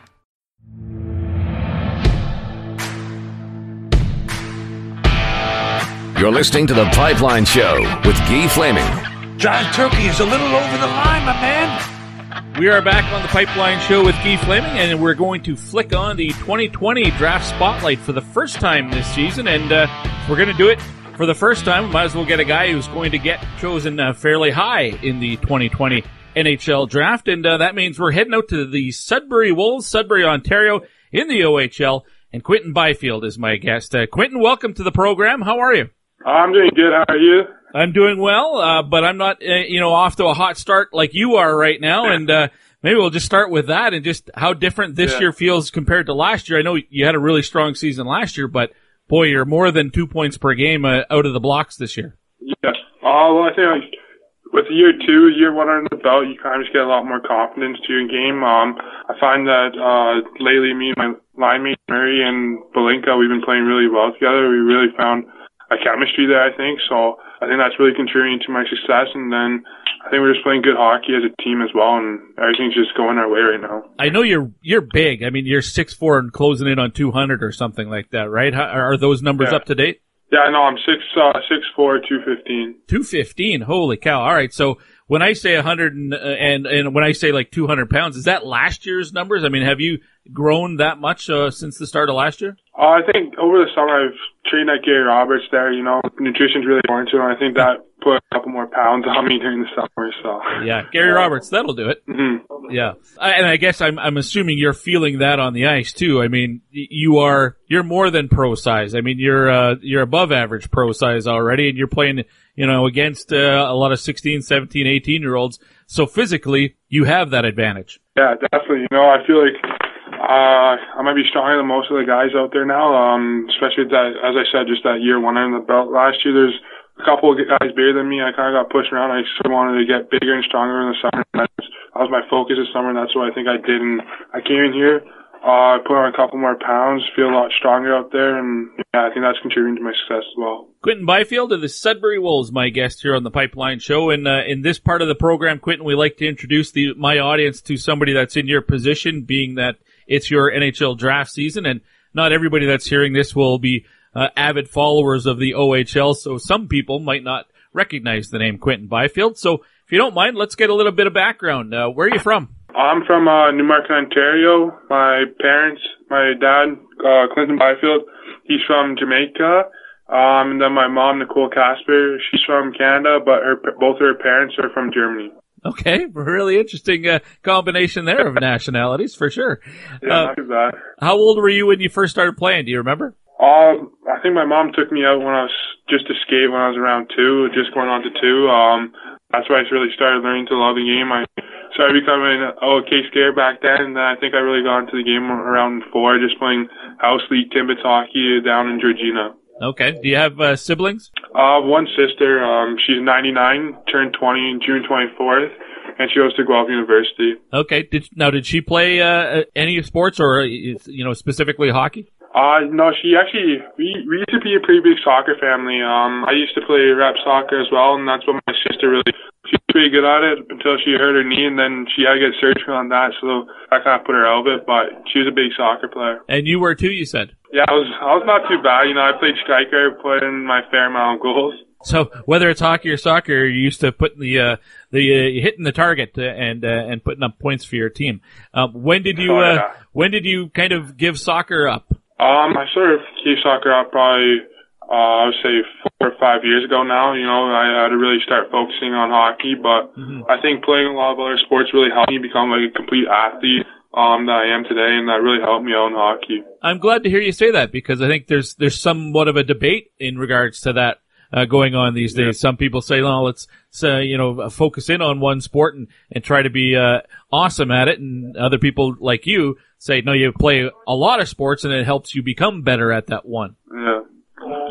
You're listening to The Pipeline Show with Guy Flaming. John Turkey is a little over the line, my man. We are back on the Pipeline Show with Keith Fleming, and we're going to flick on the 2020 Draft Spotlight for the first time this season. And uh, we're going to do it for the first time, might as well get a guy who's going to get chosen uh, fairly high in the 2020 NHL Draft. And uh, that means we're heading out to the Sudbury Wolves, Sudbury, Ontario, in the OHL. And Quinton Byfield is my guest. Uh, Quinton, welcome to the program. How are you? I'm doing good. How are you? I'm doing well, uh, but I'm not, uh, you know, off to a hot start like you are right now. And uh, maybe we'll just start with that and just how different this Yeah. year feels compared to last year. I know you had a really strong season last year, but boy, you're more than two points per game uh, out of the blocks this year. Yeah. Oh, well, I think like, with year two, year one under the belt, you kind of just get a lot more confidence to your game. Um, I find that uh, lately, me and my line mate Murray and Bulitka, we've been playing really well together. We really found a chemistry there, I think. So I think that's really contributing to my success. And then I think we're just playing good hockey as a team as well, and everything's just going our way right now. I know you're you're big. I mean, you're six four and closing in on 200 or something like that, right? How, are those numbers Yeah. up to date? Yeah, no, I'm six uh, six four, two fifteen. 215. Holy cow! All right, so when I say 100 and, and and when I say like 200 pounds, is that last year's numbers? I mean, have you grown that much uh, since the start of last year? Uh, I think over the summer I've trained like Gary Roberts there. You know, nutrition's really important to him. I think that put a couple more pounds on me during the summer. So Yeah, Gary Roberts, that'll do it. Mm-hmm. Yeah, I, and I guess I'm I'm assuming you're feeling that on the ice too. I mean, you are you're more than pro size. I mean, you're uh, you're above average pro size already, and you're playing you know against uh, a lot of 16, 17, 18 year olds. So physically, you have that advantage. yeah, definitely. You know, I feel like uh, I might be stronger than most of the guys out there now. Um, especially that, as I said, just that year one under the belt last year. There's a couple of guys bigger than me. I kind of got pushed around. I sort of wanted to get bigger and stronger in the summer. And that's, that was my focus this summer, and that's what I think I did. And I came in here. Uh, I put on a couple more pounds, feel a lot stronger out there, and yeah, I think that's contributing to my success as well. Quinton Byfield of the Sudbury Wolves, my guest here on the Pipeline Show. And uh, in this part of the program, Quinton, we like to introduce the my audience to somebody that's in your position, being that it's your NHL draft season, and not everybody that's hearing this will be uh, avid followers of the OHL. So some people might not recognize the name Quinton Byfield. So if you don't mind, let's get a little bit of background. Uh, where are you from? I'm from uh, Newmarket, Ontario. My parents, my dad, uh, Clinton Byfield, he's from Jamaica. Um, and then my mom, Nicole Casper, she's from Canada, but her both her parents are from Germany. Okay, really interesting uh, combination there of nationalities for sure. Yeah, Uh, not too bad. how old were you when you first started playing? Do you remember? Um, I think my mom took me out when I was just to skate when I was around two, just going on to two. Um, that's why I really started learning to love the game. I started becoming an okay skater back then, and I think I really got into the game around four, just playing house league Timbits hockey down in Georgina. Okay. Do you have uh, siblings? Uh, one sister, um, she's 99, turned 20 in June 24th, and she goes to Guelph University. Okay. Did now did she play uh, any sports or uh, you know specifically hockey? Uh, no, she actually, we, we used to be a pretty big soccer family. Um, I used to play rep soccer as well, and that's what my sister really, pretty good at it until she hurt her knee, and then she had to get surgery on that, so that kind of put her out of it, but she was a big soccer player. And you were too. You said. Yeah, I was, I was not too bad. You know, I played striker, put in my fair amount of goals. So whether it's hockey or soccer, you're used to putting the uh, the uh, hitting the target uh, and uh, and putting up points for your team. Um, when did you Oh, uh, yeah. when did you kind of give soccer up? Um, I sort of gave soccer up probably, uh, I would say four or five years ago now. You know, I had to really start focusing on hockey, but I think playing a lot of other sports really helped me become like a complete athlete, um, that I am today, and that really helped me out in hockey. I'm glad to hear you say that because I think there's there's somewhat of a debate in regards to that uh, going on these days. Some people say, "No, let's uh, you know focus in on one sport and and try to be uh, awesome at it," and other people like you say, "No, you play a lot of sports and it helps you become better at that one." Yeah.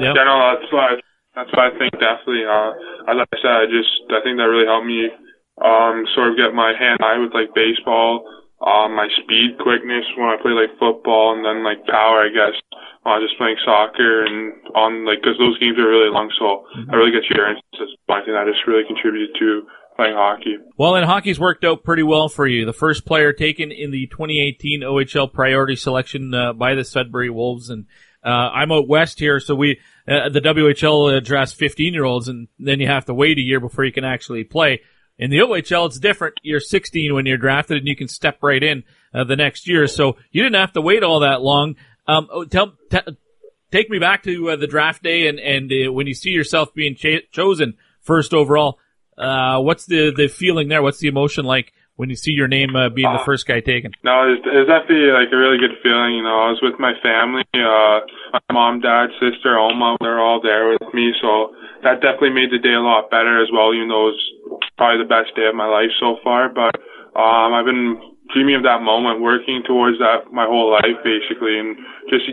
Yeah. Yeah, no, that's why, that's why I think definitely, uh, as I said, I just, I think that really helped me, um, sort of get my hand eye with like baseball, um, my speed, quickness when I play like football and then like power, I guess, uh, just playing soccer and on like, cause those games are really long, so I really get your answers. I think that just really contributed to playing hockey. Well, and hockey's worked out pretty well for you. The first player taken in the 2018 OHL priority selection uh, by the Sudbury Wolves, and Uh, I'm out west here, so we uh, the WHL drafts 15 year olds, and then you have to wait a year before you can actually play. In the OHL, it's different. You're 16 when you're drafted, and you can step right in uh, the next year. So you didn't have to wait all that long. Um, oh, tell, t- take me back to uh, the draft day, and and uh, when you see yourself being ch- chosen first overall, uh, what's the the feeling there? What's the emotion like when you see your name uh, being the first guy taken? No, it was, it was definitely like a really good feeling. You know, I was with my family, uh, my mom, dad, sister, Oma. They're all there with me, so that definitely made the day a lot better as well. You know, it was probably the best day of my life so far, but um, I've been dreaming of that moment, working towards that my whole life basically, and just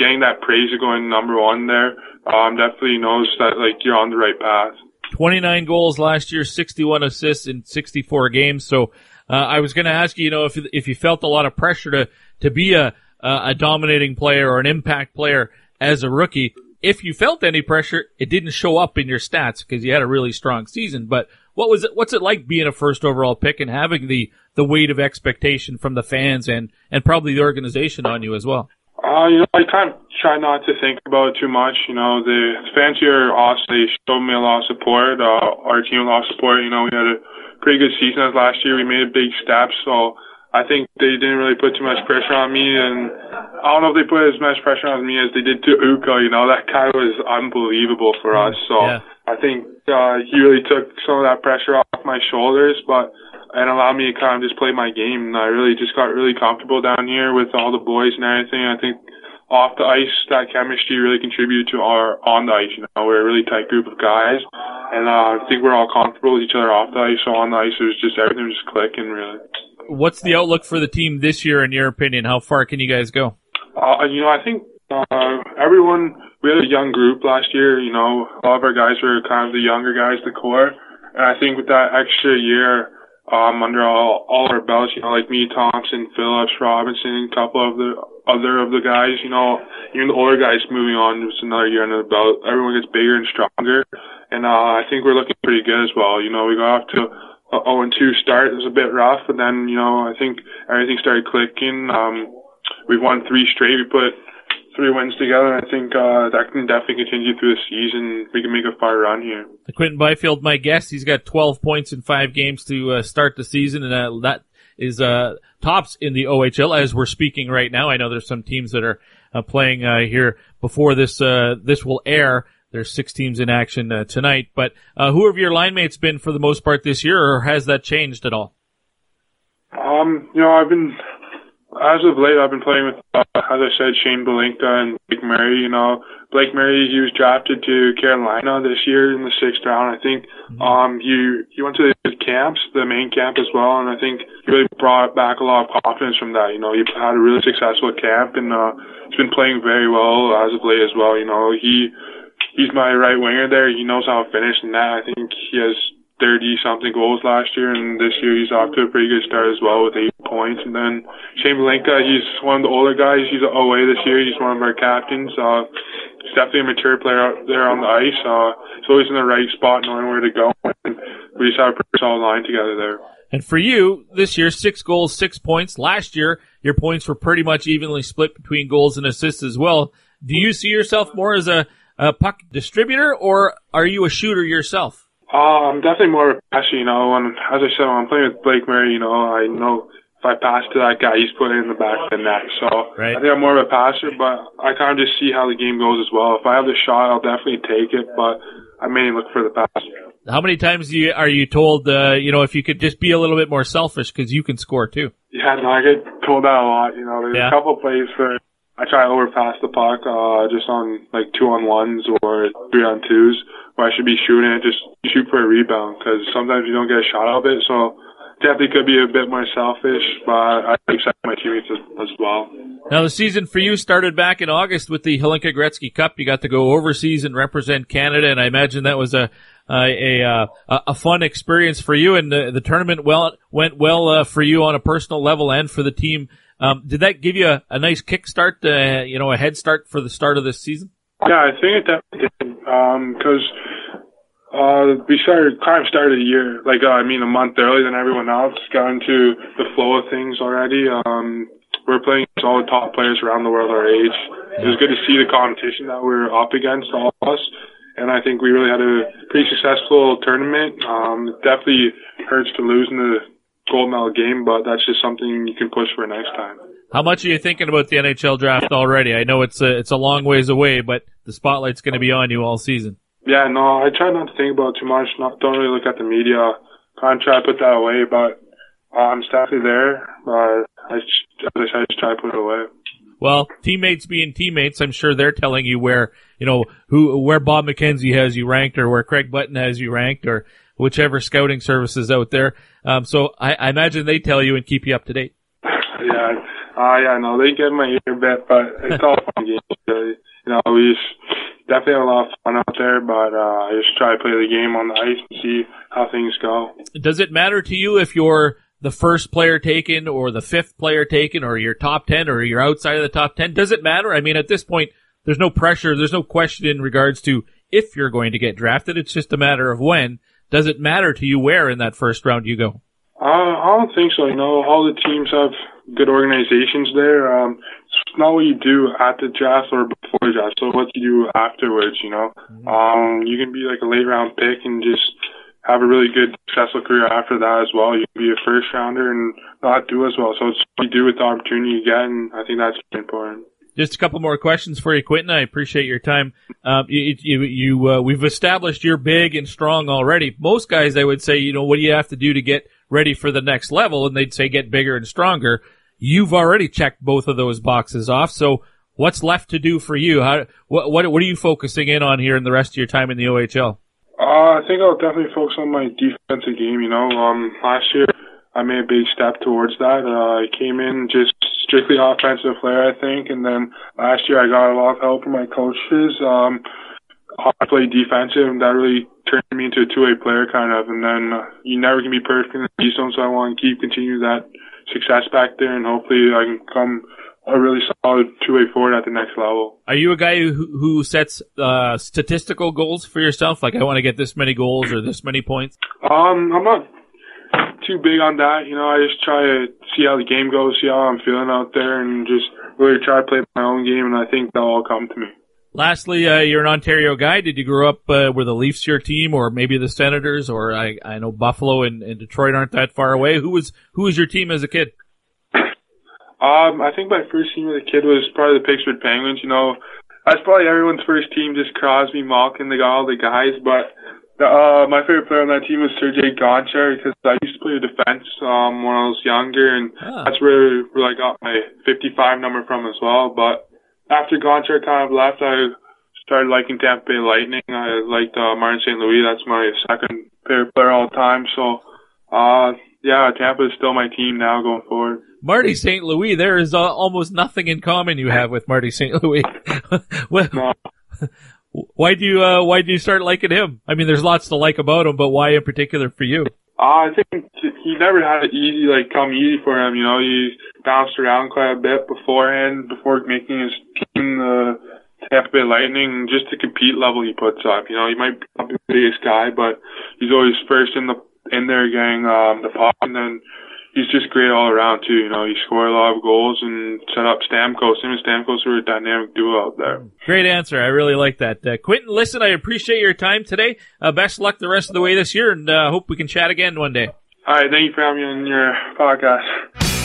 getting that praise of going number one there. Um, definitely knows that like you're on the right path. 29 goals last year, 61 assists in 64 games. So uh, I was going to ask you, you know, if if you felt a lot of pressure to to be a a dominating player or an impact player as a rookie. If you felt any pressure, it didn't show up in your stats because you had a really strong season. But what was it? What's it like being a first overall pick and having the the weight of expectation from the fans and and probably the organization on you as well? Uh, you know, I kind of try not to think about it too much. You know, the fans here awesome. They showed me a lot of support. Uh, our team a lot of support. You know, we had a pretty good season as last year. We made a big step, so I think they didn't really put too much pressure on me. And I don't know if they put as much pressure on me as they did to Ukko. You know, that guy was unbelievable for us. So Yeah. I think uh, he really took some of that pressure off my shoulders, but and allowed me to kind of just play my game. And I really just got really comfortable down here with all the boys and everything. I think off the ice, that chemistry really contributed to our on the ice. You know, we're a really tight group of guys, and uh, I think we're all comfortable with each other off the ice. So on the ice, it was just everything was just clicking really. What's the outlook for the team this year, in your opinion? How far can you guys go? Uh, you know, I think uh, everyone, we had a young group last year. You know, a lot of our guys were kind of the younger guys, the core. And I think with that extra year um, under all, all our belts, you know, like me, Thompson, Phillips, Robinson, a couple of the other of the guys, you know, even the older guys moving on just another year under the belt. Everyone gets bigger and stronger. And uh, I think we're looking pretty good as well. You know, we got off to a 0 and 2 start. It was a bit rough, but then, you know, I think everything started clicking. Um, we've won three straight. We put three wins together. I think uh, that can definitely continue through the season. We can make a fire run here. Quinton Byfield, my guest, he's got 12 points in five games to uh, start the season, and uh, that is uh, tops in the OHL as we're speaking right now. I know there's some teams that are uh, playing uh, here before this uh, this will air. There's six teams in action uh, tonight, but uh, who have your line mates been for the most part this year, or has that changed at all? Um, you know, I've been, as of late, I've been playing with, uh, as I said, Shane Bulitka and Blake Murray. You know, Blake Murray, he was drafted to Carolina this year in the sixth round. I think, um, he, he went to the camps, the main camp as well, and I think he really brought back a lot of confidence from that. You know, he had a really successful camp and, uh, he's been playing very well as of late as well. You know, he, he's my right winger there. He knows how to finish and that. I think he has 30 something goals last year and this year he's off to a pretty good start as well with eight points. And then Shane Bulitka, he's one of the older guys. He's OA this year. He's one of our captains. Uh, he's definitely a mature player out there on the ice. Uh, he's always in the right spot knowing where to go. And we just have a pretty solid line together there. And for you, this year, six goals, six points. Last year, your points were pretty much evenly split between goals and assists as well. Do you see yourself more as a, a puck distributor or are you a shooter yourself? Uh, I'm definitely more of a passer, you know, and as I said, when I'm playing with Blake Murray, you know, I know if I pass to that guy, he's putting it in the back of the net. So Right. I think I'm more of a passer, but I kind of just see how the game goes as well. If I have the shot, I'll definitely take it, but I mainly look for the pass. How many times do you, are you told, uh, you know, if you could just be a little bit more selfish because you can score too? Yeah, no, I get told that a lot. You know, there's Yeah. a couple plays where I try to overpass the puck, uh, just on like two on ones or three on twos, where I should be shooting it, just shoot for a rebound, because sometimes you don't get a shot out of it. So definitely could be a bit more selfish, but I accept my teammates as, as well. Now the season for you started back in August with the Hlinka Gretzky Cup. You got to go overseas and represent Canada, and I imagine that was a a a, a, a fun experience for you. And the, the tournament well went well uh, for you on a personal level and for the team. Um, did that give you a, a nice kickstart? Uh, you know, a head start for the start of this season. Yeah, I think it definitely did, because uh, we started kind of started a year, like uh, I mean, a month earlier than everyone else. Got into the flow of things already. Um, we're playing all the top players around the world our age, it was good to see the competition that we're up against, all of us. And I think we really had a pretty successful tournament. Um, it definitely hurts to lose in the gold medal game, but that's just something you can push for next time. How much are you thinking about the NHL draft already? I know it's a it's a long ways away, but the spotlight's going to be on you all season. Yeah, no, I try not to think about it too much. Not don't really look at the media. Kind of try to put that away, but uh, I'm definitely there. But I, I just try to put it away. Well, teammates being teammates, I'm sure they're telling you where you know who where Bob McKenzie has you ranked, or where Craig Button has you ranked, or whichever scouting services out there. Um, so I, I imagine they tell you and keep you up to date. *laughs* Yeah, uh, yeah, no, they get my ear bit, but it's all fun games. You know, we just definitely have a lot of fun out there, but uh, I just try to play the game on the ice and see how things go. Does it matter to you if you're the first player taken or the fifth player taken or you're top 10 or you're outside of the top 10? Does it matter? I mean, at this point, there's no pressure. There's no question in regards to if you're going to get drafted. It's just a matter of when. Does it matter to you where in that first round you go? Uh, I don't think so. You know, all the teams have good organizations there. Um, it's not what you do at the draft or before the draft, so what you do afterwards. You know, um, you can be like a late round pick and just have a really good successful career after that as well. You can be a first rounder and not do as well. So it's what you do with the opportunity you get, and I think that's important. Just a couple more questions for you, Quinton. I appreciate your time. Um, you, you, you uh, we've established you're big and strong already. Most guys, they would say, you know, what do you have to do to get ready for the next level? And they'd say get bigger and stronger. You've already checked both of those boxes off. So what's left to do for you? How, what, what, what are you focusing in on here in the rest of your time in the OHL? Uh, I think I'll definitely focus on my defensive game. You know, um, last year I made a big step towards that. Uh, I came in just strictly offensive player, I think, and then last year I got a lot of help from my coaches. Um, I played defensive, and that really turned me into a two-way player, kind of. And then uh, you never can be perfect in the D zone, so I want to keep continue that success back there, and hopefully I can come a really solid two-way forward at the next level. Are you a guy who, who sets uh, statistical goals for yourself? Like, I want to get this many goals or this many points? Um, I'm not too big on that. You know, I just try to see how the game goes, see how I'm feeling out there, and just really try to play my own game. And I think that'll all come to me. Lastly, uh, you're an Ontario guy. Did you grow up uh, were the Leafs your team, or maybe the Senators, or I, I know Buffalo and, and Detroit aren't that far away. Who was who was your team as a kid? Um, I think my first team as a kid was probably the Pittsburgh Penguins. You know, that's probably everyone's first team, just Crosby, Malkin, they got all the guys. But uh, my favorite player on that team was Sergei Gonchar because I used to play defense um, when I was younger, and that's where, where I got my 55 number from as well. But after Gonchar kind of left, I started liking Tampa Bay Lightning. I liked uh, Martin St. Louis. That's my second favorite player all time. So, uh, yeah, Tampa is still my team now going forward. Marty St. Louis. There is uh, almost nothing in common you have with Marty St. Louis. *laughs* well, *laughs* why do you uh, why do you start liking him? I mean, there's lots to like about him, but why in particular for you? Uh, I think he never had it easy, like come easy for him. You know, he bounced around quite a bit beforehand, before making his team the Tampa Bay Lightning. Just the compete level he puts up. You know, he might be the biggest guy, but he's always first in the in there getting um, the puck, and then he's just great all around too. You know, he scored a lot of goals and set up Stamkos. Him and Stamkos were a dynamic duo out there. Great answer. I really like that. Uh, Quinton, listen, I appreciate your time today. Uh, best luck the rest of the way this year, and uh, hope we can chat again one day. All right, thank you for having me on your podcast.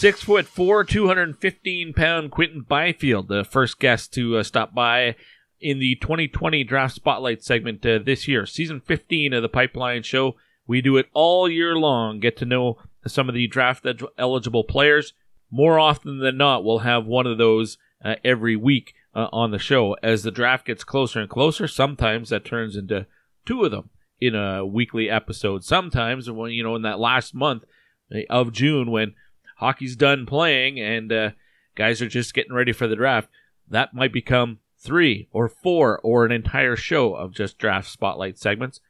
Six foot four, 215 pound Quinton Byfield, the first guest to uh, stop by in the 2020 Draft Spotlight segment uh, this year. Season 15 of the Pipeline Show. We do it all year long, get to know some of the draft ed- eligible players. More often than not, we'll have one of those uh, every week uh, on the show. As the draft gets closer and closer, sometimes that turns into two of them in a weekly episode. Sometimes, when you know, in that last month uh, of June, when hockey's done playing and uh, guys are just getting ready for the draft, that might become three or four or an entire show of just draft spotlight segments.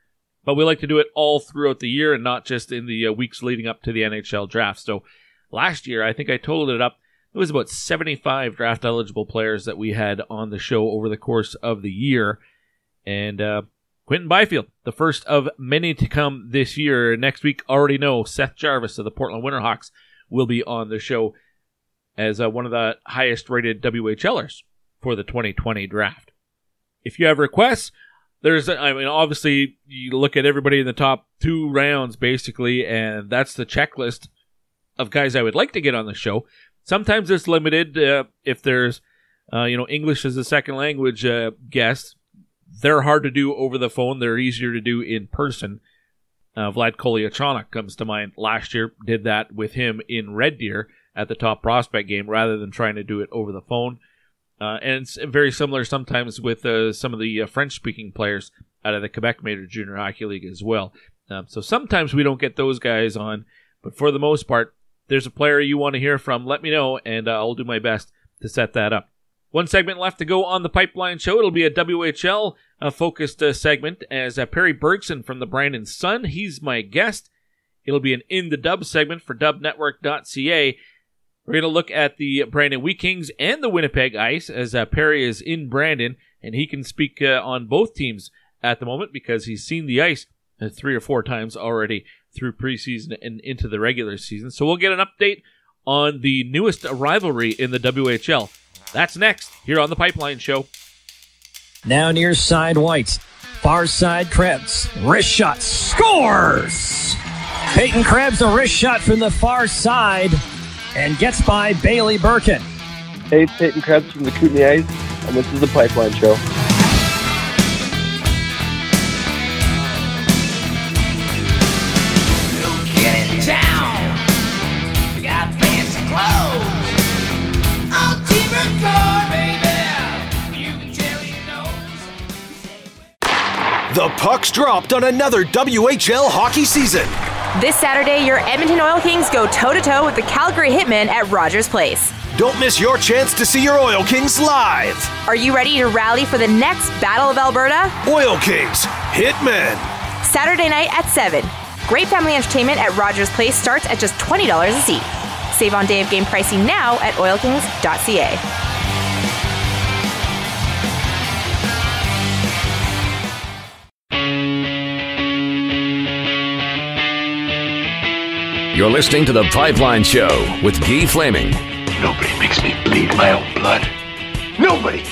But we like to do it all throughout the year and not just in the uh, weeks leading up to the NHL draft. So last year, I think I totaled it up. It was about 75 draft eligible players that we had on the show over the course of the year. And uh, Quinton Byfield, the first of many to come this year. Next week, already know Seth Jarvis of the Portland Winterhawks will be on the show as uh, one of the highest rated WHLers for the 2020 draft. If you have requests, there's, I mean, obviously, you look at everybody in the top two rounds, basically, and that's the checklist of guys I would like to get on the show. Sometimes it's limited uh, if there's, uh, you know, English as a second language uh, guests. They're hard to do over the phone. They're easier to do in person. Uh, Vlad Kolyachonok comes to mind. Last year, did that with him in Red Deer at the top prospect game rather than trying to do it over the phone. Uh, and it's very similar sometimes with uh, some of the uh, French speaking players out of the Quebec Major Junior Hockey League as well. Um, so sometimes we don't get those guys on, but for the most part, there's a player you want to hear from, let me know, and uh, I'll do my best to set that up. One segment left to go on the Pipeline Show. It'll be a WHL uh, focused uh, segment as uh, Perry Bergson from the Brandon Sun. He's my guest. It'll be an In the Dub segment for dubnetwork.ca. We're going to look at the Brandon Wheat Kings and the Winnipeg Ice as uh, Perry is in Brandon, and he can speak uh, on both teams at the moment because he's seen the ice uh, three or four times already through preseason and into the regular season. So we'll get an update on the newest rivalry in the WHL. That's next here on the Pipeline Show. Now near side white. Far side Krebs. Wrist shot. Scores! Peyton Krebs, a wrist shot from the far side and gets by Bailey Brkin. Hey, it's Peyton Krebs from the Kootenay Ice, and this is the Pipeline Show. The puck's dropped on another WHL hockey season. This Saturday, your Edmonton Oil Kings go toe to toe with the Calgary Hitmen at Rogers Place. Don't miss your chance to see your Oil Kings live. Are you ready to rally for the next Battle of Alberta? Oil Kings, Hitmen. Saturday night at 7. Great family entertainment at Rogers Place starts at just $20 a seat. Save on day of game pricing now at oilkings.ca. You're listening to The Pipeline Show with Guy Flaming. Nobody makes me bleed my own blood. Nobody.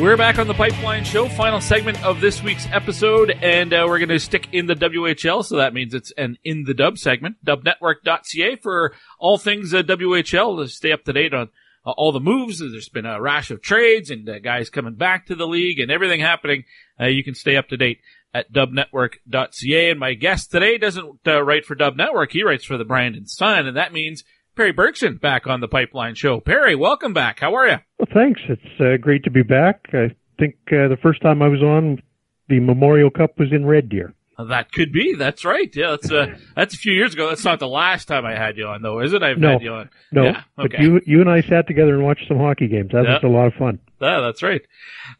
We're back on the Pipeline Show, final segment of this week's episode, and uh, we're going to stick in the WHL, so that means it's an in the dub segment, dubnetwork.ca for all things uh, WHL to stay up to date on uh, all the moves. There's been a rash of trades and uh, guys coming back to the league and everything happening. Uh, you can stay up to date at dubnetwork.ca. And my guest today doesn't uh, write for Dub Network. He writes for the Brandon Sun, and that means Perry Bergson back on the Pipeline Show. Perry, welcome back. How are you? Well, thanks. It's uh, great to be back. I think uh, the first time I was on, the Memorial Cup was in Red Deer. That could be. That's right. Yeah, that's uh, *laughs* that's a few years ago. That's not the last time I had you on, though, is it? I've no, had you on. no. Yeah, But you you and I sat together and watched some hockey games. That was a lot of fun. Yeah, that's right.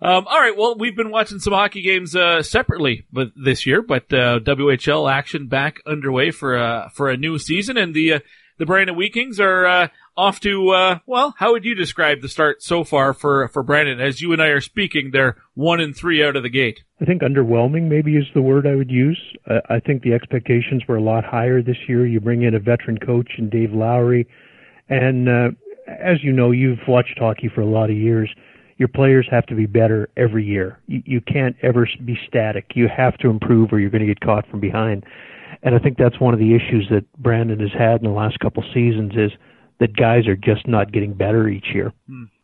Um, all right. Well, we've been watching some hockey games uh, separately, but this year, but uh, WHL action back underway for uh, for a new season, and the uh, the Brandon Wheat Kings are uh, off to uh, well. How would you describe the start so far for for Brandon? As you and I are speaking, they're one and three out of the gate. I think underwhelming maybe is the word I would use. Uh, I think the expectations were a lot higher this year. You bring in a veteran coach in Dave Lowry, and uh, as you know, you've watched hockey for a lot of years. Your players have to be better every year. You, you can't ever be static. You have to improve, or you're going to get caught from behind. And I think that's one of the issues that Brandon has had in the last couple seasons is that guys are just not getting better each year.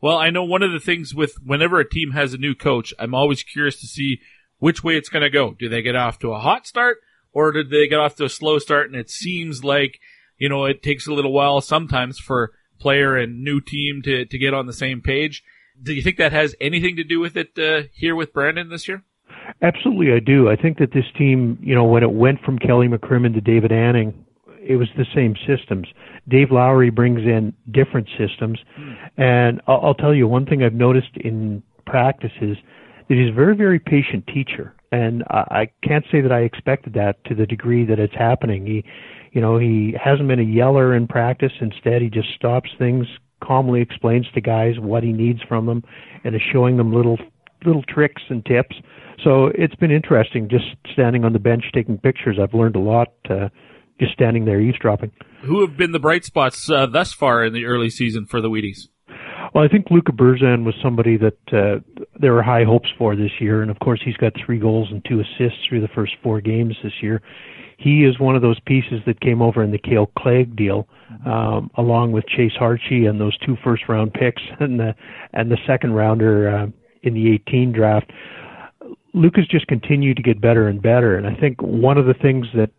Well, I know one of the things with whenever a team has a new coach, I'm always curious to see which way it's going to go. Do they get off to a hot start or did they get off to a slow start? And it seems like, you know, it takes a little while sometimes for player and new team to, to get on the same page. Do you think that has anything to do with it uh, here with Brandon this year? Absolutely, I do. I think that this team, you know, when it went from Kelly McCrimmon to David Anning, it was the same systems. Dave Lowry brings in different systems, and I'll, I'll tell you one thing I've noticed in practice is that he's a very, very patient teacher, and I, I can't say that I expected that to the degree that it's happening. He, you know, he hasn't been a yeller in practice. Instead, he just stops things, calmly explains to guys what he needs from them, and is showing them little little tricks and tips. So it's been interesting just standing on the bench taking pictures. I've learned a lot uh, just standing there eavesdropping. Who have been the bright spots uh, thus far in the early season for the Wheaties? Well, I think Luka Burzan was somebody that uh, there were high hopes for this year, and of course he's got three goals and two assists through the first four games this year. He is one of those pieces that came over in the Kale Clague deal, um, along with Chase Harchie and those two first round picks *laughs* and the and the second rounder uh, in the 18 draft. Luka's just continued to get better and better, and I think one of the things that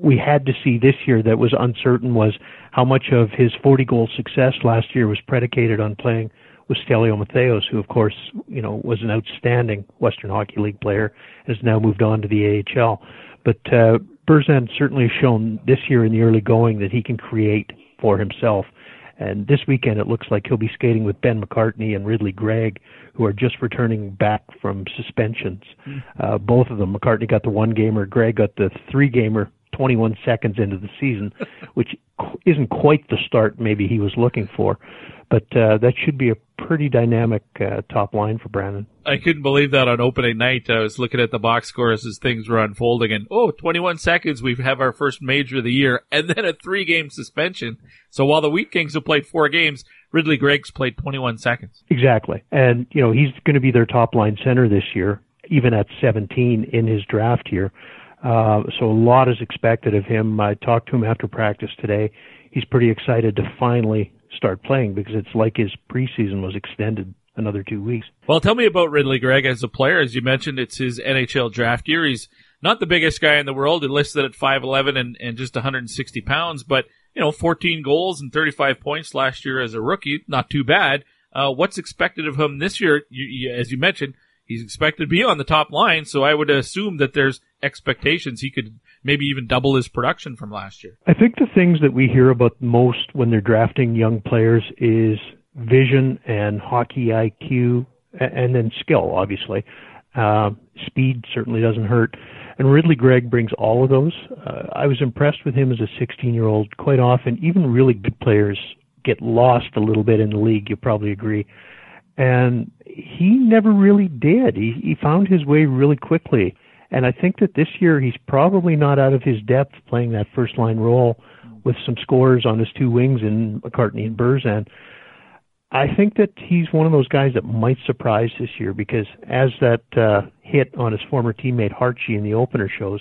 we had to see this year that was uncertain was how much of his 40 goal success last year was predicated on playing with Stelio Mattheos, who of course, you know, was an outstanding Western Hockey League player, has now moved on to the AHL. But uh, Burzan certainly has shown this year in the early going that he can create for himself. And this weekend, it looks like he'll be skating with Ben McCartney and Ridley Greig, who are just returning back from suspensions. Mm. Uh, both of them. McCartney got the one gamer, Greig got the three gamer 21 seconds into the season, which isn't quite the start maybe he was looking for. But uh, that should be a pretty dynamic uh, top line for Brandon. I couldn't believe that on opening night. I was looking at the box scores as things were unfolding, and oh, 21 seconds, we have our first major of the year, *laughs* and then a three game suspension. So while the Wheat Kings have played four games, Ridley Greig's played 21 seconds. Exactly. And, you know, he's going to be their top line center this year, even at 17 in his draft year. Uh, so a lot is expected of him. I talked to him after practice today. He's pretty excited to finally start playing because it's like his preseason was extended another two weeks. Well, tell me about Ridley Greig as a player. As you mentioned, it's his NHL draft year. He's not the biggest guy in the world, enlisted at 5'11 and, and just 160 pounds, but, you know, 14 goals and 35 points last year as a rookie. Not too bad. Uh, what's expected of him this year? You, you, as you mentioned, he's expected to be on the top line, so I would assume that there's expectations he could maybe even double his production from last year. I think the things that we hear about most when they're drafting young players is vision and hockey IQ, and then skill, obviously. Uh, speed certainly doesn't hurt. And Ridley Greig brings all of those. Uh, I was impressed with him as a 16 year old. Quite often, even really good players get lost a little bit in the league. You probably agree and he never really did. He he found his way really quickly, and I think that this year he's probably not out of his depth playing that first line role with some scores on his two wings in McCartney and Burzan. I think that he's one of those guys that might surprise this year because as that uh, hit on his former teammate Harchie in the opener shows,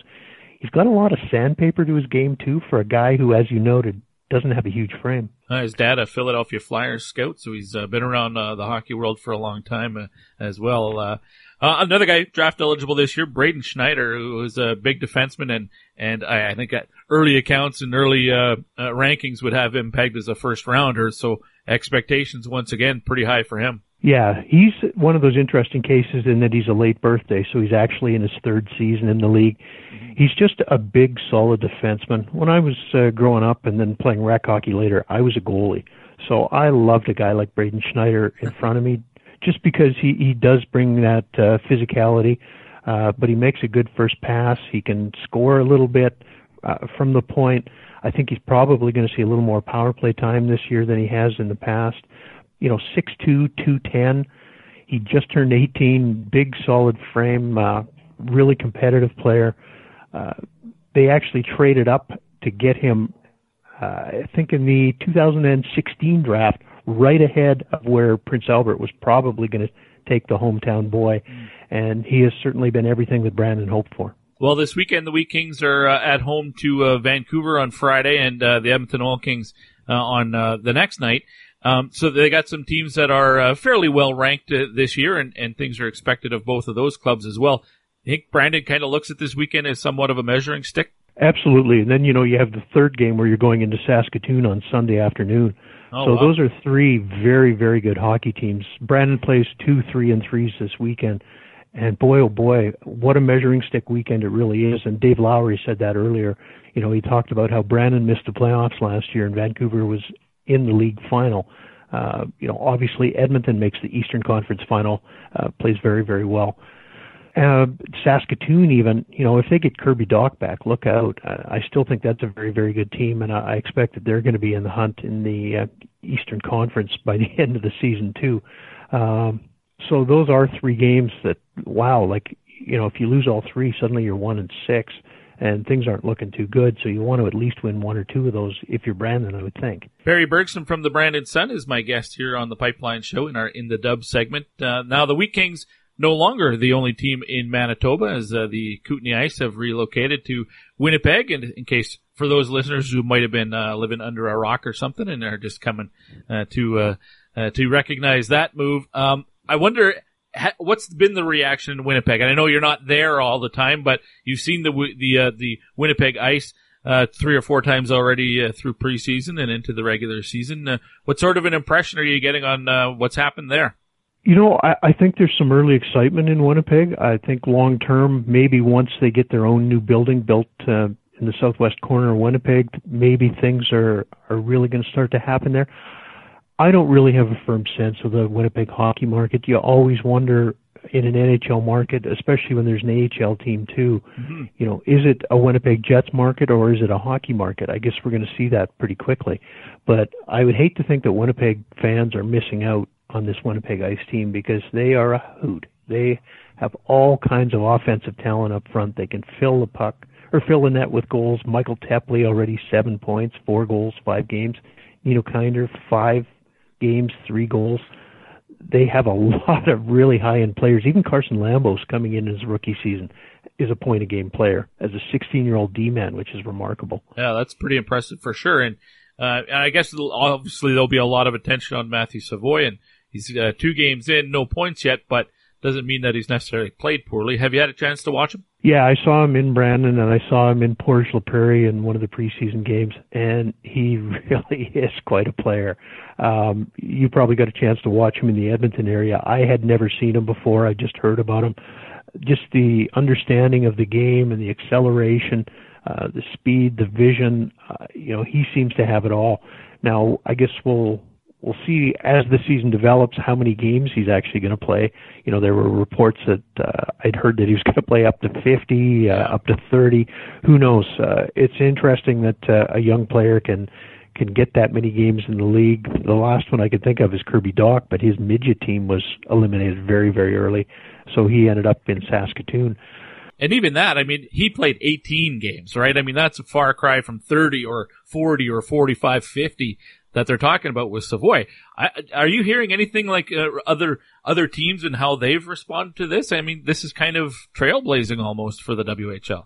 he's got a lot of sandpaper to his game too for a guy who, as you noted, doesn't have a huge frame. Uh, his dad, a Philadelphia Flyers scout, so he's uh, been around uh, the hockey world for a long time uh, as well. Uh, uh, another guy draft eligible this year, Braden Schneider, who was a big defenseman, and and I, I think early accounts and early rankings would have him pegged as a first rounder. So expectations once again pretty high for him. Yeah, he's one of those interesting cases in that he's a late birthday, so he's actually in his third season in the league. Mm-hmm. He's just a big, solid defenseman. When I was uh, growing up and then playing rec hockey later, I was a goalie. So I loved a guy like Braden Schneider in front of me just because he, he does bring that uh, physicality, uh, but he makes a good first pass. He can score a little bit uh, from the point. I think he's probably going to see a little more power play time this year than he has in the past you know, six two, two ten. He just turned 18, big solid frame, uh, really competitive player. Uh, they actually traded up to get him, uh, I think in the 2016 draft, right ahead of where Prince Albert was probably going to take the hometown boy. And he has certainly been everything that Brandon hoped for. Well, this weekend the Wheat Kings are uh, at home to uh, Vancouver on Friday, and uh, the Edmonton Oil Kings uh, on uh, the next night. Um, so they got some teams that are uh, fairly well ranked uh, this year, and, and things are expected of both of those clubs as well. I think Brandon kind of looks at this weekend as somewhat of a measuring stick. Absolutely, and then you know you have the third game where you're going into Saskatoon on Sunday afternoon. Oh, so wow. those are three very very good hockey teams. Brandon plays two, three, and threes this weekend, and boy oh boy, what a measuring stick weekend it really is. And Dave Lowry said that earlier. You know, he talked about how Brandon missed the playoffs last year, and Vancouver was in the league final. Uh, you know, obviously Edmonton makes the Eastern Conference final, uh, plays very, very well. Uh, Saskatoon, even, you know, if they get Kirby Dach back, look out. I, I still think that's a very, very good team, and I, I expect that they're going to be in the hunt in the uh, Eastern Conference by *laughs* the end of the season too. Um, so those are three games that, wow, like you know, if you lose all three, suddenly you're one and six, and things aren't looking too good. So you want to at least win one or two of those if you're Brandon, I would think. Perry Bergson from the Brandon Sun is my guest here on the Pipeline Show in our in the Dub segment. Uh, now the Wheat Kings no longer the only team in Manitoba as uh, the Kootenay Ice have relocated to Winnipeg. And in case for those listeners who might have been uh, living under a rock or something and are just coming uh, to uh, uh, to recognize that move, um, I wonder ha- what's been the reaction in Winnipeg. And I know you're not there all the time, but you've seen the the uh, the Winnipeg Ice. Uh, three or four times already uh, through preseason and into the regular season. Uh, what sort of an impression are you getting on uh, what's happened there? You know, I, I think there's some early excitement in Winnipeg. I think long term, maybe once they get their own new building built uh, in the southwest corner of Winnipeg, maybe things are are really going to start to happen there. I don't really have a firm sense of the Winnipeg hockey market. You always wonder in an NHL market, especially when there's an AHL team too. Mm-hmm. You know, is it a Winnipeg Jets market or is it a hockey market? I guess we're going to see that pretty quickly. But I would hate to think that Winnipeg fans are missing out on this Winnipeg Ice team because they are a hoot. They have all kinds of offensive talent up front. They can fill the puck or fill the net with goals. Michal Teply already seven points, four goals, five games. Nino Kinder, five games, three goals. They have a *laughs* lot of really high end players. Even Carson Lambos coming in his rookie season is a point a game player as a 16 year old D man, which is remarkable. Yeah, that's pretty impressive for sure. And, uh, I guess obviously there'll be a lot of attention on Matthew Savoie and he's uh, two games in, no points yet, but doesn't mean that he's necessarily played poorly. Have you had a chance to watch him? Yeah, I saw him in Brandon and I saw him in Portage La Prairie in one of the preseason games, and he *laughs* really is quite a player. Um, you probably got a chance to watch him in the Edmonton area. I had never seen him before. I just heard about him. Just the understanding of the game and the acceleration, uh, the speed, the vision. Uh, you know, he seems to have it all. Now, I guess we'll we'll see as the season develops how many games he's actually going to play. You know, there were reports that uh, I'd heard that he was *laughs* going to play up to 50, uh, up to 30. Who knows? Uh, it's interesting that uh, a young player can can get that many games in the league. The last one I could think of is Kirby Dach, but his midget team was eliminated very very early, so he ended up in Saskatoon. And even that, I mean, he played 18 games, right? I mean, that's a far cry from 30 or 40 or 45, 50 that they're talking about with Savoie. I, are you hearing anything like uh, other other teams and how they've responded to this? I mean, this is kind of trailblazing almost for the WHL.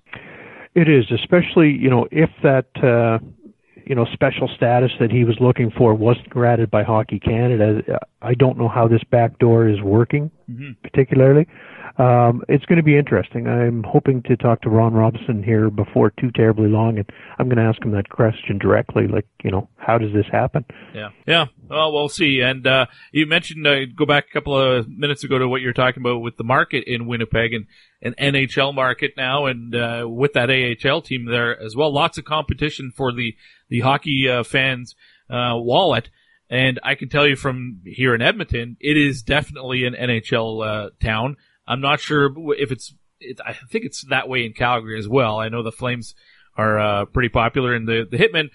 It is, especially you know if that uh, you know special status that he was looking for wasn't granted by Hockey Canada. I don't know how this backdoor is working, Mhm. particularly. Um, it's going to be interesting. I'm hoping to talk to Ron Robinson here before too terribly long, and I'm going to ask him that question directly. Like, you know, how does this happen? Yeah. Yeah. Well, we'll see. And, uh, you mentioned, uh, go back a couple of minutes ago to what you were talking about with the market in Winnipeg and an NHL market now. And, uh, with that AHL team there as well, lots of competition for the, the hockey, uh, fans, uh, wallet. And I can tell you from here in Edmonton, it is definitely an NHL, uh, town. I'm not sure if it's, it, I think it's that way in Calgary as well. I know the Flames are, uh, pretty popular and the, the Hitmen,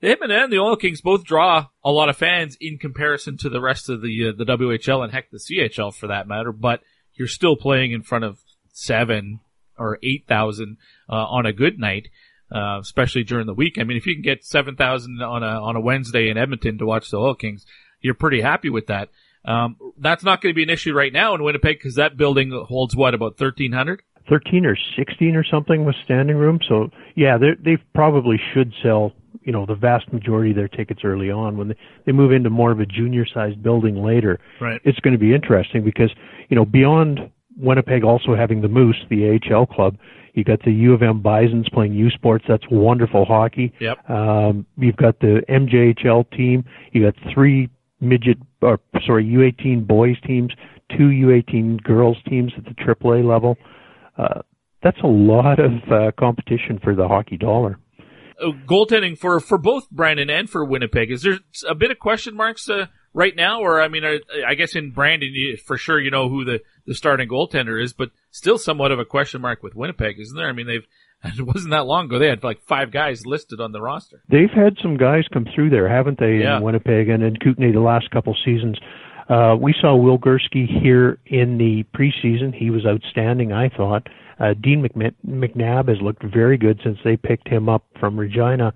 the Hitmen and the Oil Kings both draw a lot of fans in comparison to the rest of the uh, the WHL and heck the CHL for that matter. But you're still playing in front of seven or eight thousand uh, on a good night, uh, especially during the week. I mean, if you can get seven thousand on a on a Wednesday in Edmonton to watch the Oil Kings, you're pretty happy with that. Um, that's not going to be an issue right now in Winnipeg because that building holds what about thirteen hundred. 13 or 16 or something with standing room. So yeah, they they probably should sell, you know, the vast majority of their tickets early on when they, they move into more of a junior sized building later. Right. It's going to be interesting because, you know, beyond Winnipeg also having the Moose, the AHL club, you got the U of M Bisons playing U Sports. That's wonderful hockey. Yep. Um, you've got the MJHL team. You got three midget, or sorry, U18 boys teams, two U18 girls teams at the AAA level. Uh, that's a lot of uh, competition for the hockey dollar. uh, goaltending for for both Brandon and for Winnipeg. Is there a bit of question marks uh, right now, or I mean, are, I guess in Brandon you, for sure you know who the the starting goaltender is, but still somewhat of a question mark with Winnipeg, isn't there? I mean, they've *laughs* it wasn't that long ago they had like five guys listed on the roster. They've had some guys come through there, haven't they, Yeah. in Winnipeg and in Kootenay the last couple seasons. Uh, we saw Will Gursky here in the preseason. He was outstanding, I thought. Uh, Dean McM- McNabb has looked very good since they picked him up from Regina.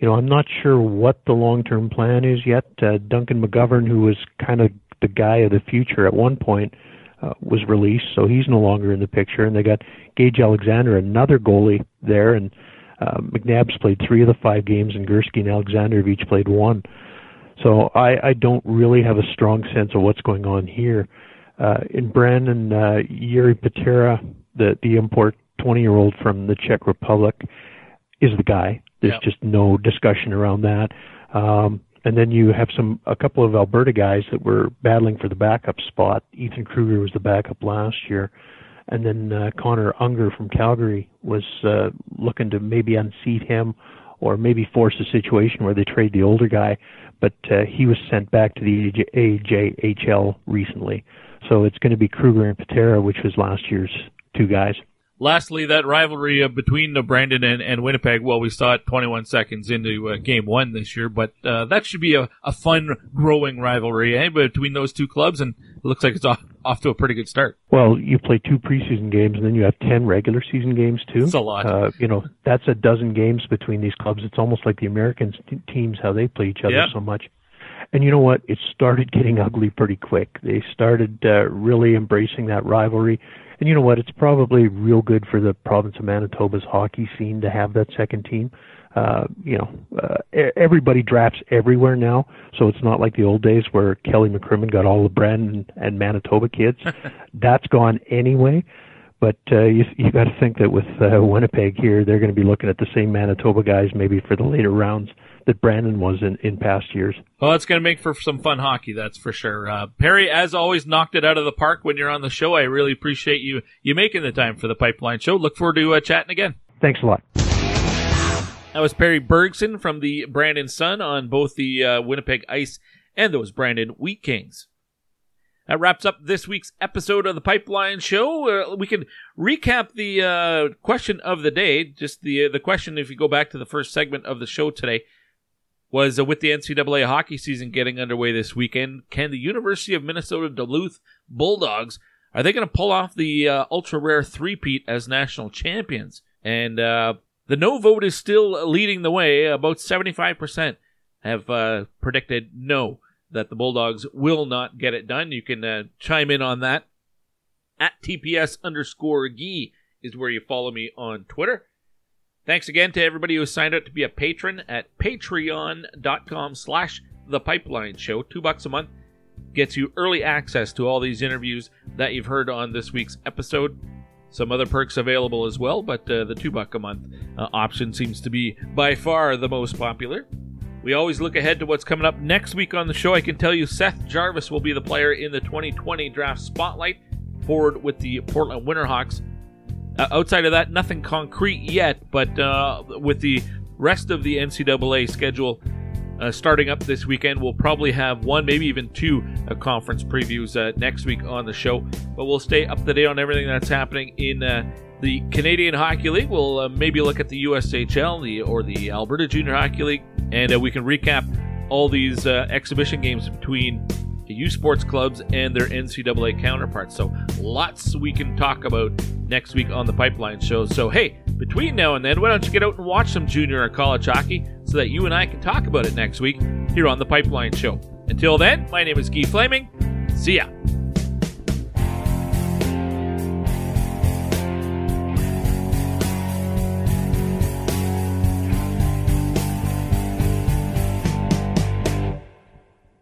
You know, I'm not sure what the long-term plan is yet. Uh, Duncan McGovern, who was kind of the guy of the future at one point, uh, was released, so he's no longer in the picture. And they got Gage Alexander, another goalie there, and uh, McNabb's played three of the five games, and Gursky and Alexander have each played one. So I, I don't really have a strong sense of what's going on here. Uh, in Brandon, uh, Jiri Patera, the, the import 20 year old from the Czech Republic, is the guy. There's Yep. just no discussion around that. Um, and then you have some a couple of Alberta guys that were battling for the backup spot. Ethan Kruger was the backup last year, and then uh, Connor Ungar from Calgary was uh, looking to maybe unseat him, or maybe force a situation where they trade the older guy. But uh, he was sent back to the AJHL recently, so it's going to be Kruger and Patera, which was last year's two guys. Lastly, that rivalry uh, between Brandon and, and Winnipeg. Well, we saw it 21 seconds into uh, game one this year, but uh, that should be a, a fun, growing rivalry eh, between those two clubs, and it looks like it's off, off to a pretty good start. Well, you play two preseason games, and then you have ten regular season games too. It's a lot. Uh, you know, that's a dozen games between these clubs. It's almost like the American t- teams how they play each other Yeah. so much. And you know what? It started getting ugly pretty quick. They started uh, really embracing that rivalry. And you know what? It's probably real good for the province of Manitoba's hockey scene to have that second team. Uh, you know, uh, everybody drafts everywhere now, so it's not like the old days where Kelly McCrimmon got all the Brandon and Manitoba kids. *laughs* That's gone anyway. But uh, you you got to think that with uh, Winnipeg here, they're going to be looking at the same Manitoba guys maybe for the later rounds that Brandon was in in past years. Well, it's going to make for some fun hockey, that's for sure. Uh, Perry, as always, knocked it out of the park when you're on the show. I really appreciate you you making the time for the Pipeline Show. Look forward to uh, chatting again. Thanks a lot. That was Perry Bergson from the Brandon Sun on both the uh, Winnipeg Ice and those Brandon Wheat Kings. That wraps up this week's episode of the Pipeline Show. Uh, we can recap the uh, question of the day. Just the uh, the question, if you go back to the first segment of the show today, was uh, with the NCAA hockey season getting underway this weekend. Can the University of Minnesota Duluth Bulldogs are they going to pull off the uh, ultra rare three-peat as national champions? And uh, the no vote is still leading the way. About 75% have uh, predicted no, that the Bulldogs will not get it done. You can uh, chime in on that. At TPS underscore Gee is where you follow me on Twitter. Thanks again to everybody who signed up to be a patron at patreon.com slash the pipeline show. Two bucks a month gets you early access to all these interviews that you've heard on this week's episode. Some other perks available as well, but uh, the two buck a month uh, option seems to be by far the most popular. We always look ahead to what's coming up next week on the show. I can tell you Seth Jarvis will be the player in the 2020 draft spotlight, forward with the Portland Winterhawks. Uh, outside of that, nothing concrete yet, but uh, with the rest of the NCAA schedule uh, starting up this weekend, we'll probably have one, maybe even two uh, conference previews uh, next week on the show. But we'll stay up to date on everything that's happening in uh, the Canadian Hockey League. We'll maybe look at the USHL the, or the Alberta Junior Hockey League, and we can recap all these exhibition games between U Sports clubs and their NCAA counterparts. So lots we can talk about next week on the Pipeline Show. So hey, between now and then, why don't you get out and watch some junior or college hockey so that you and I can talk about it next week here on the Pipeline Show. Until then, my name is Guy Flaming. See ya.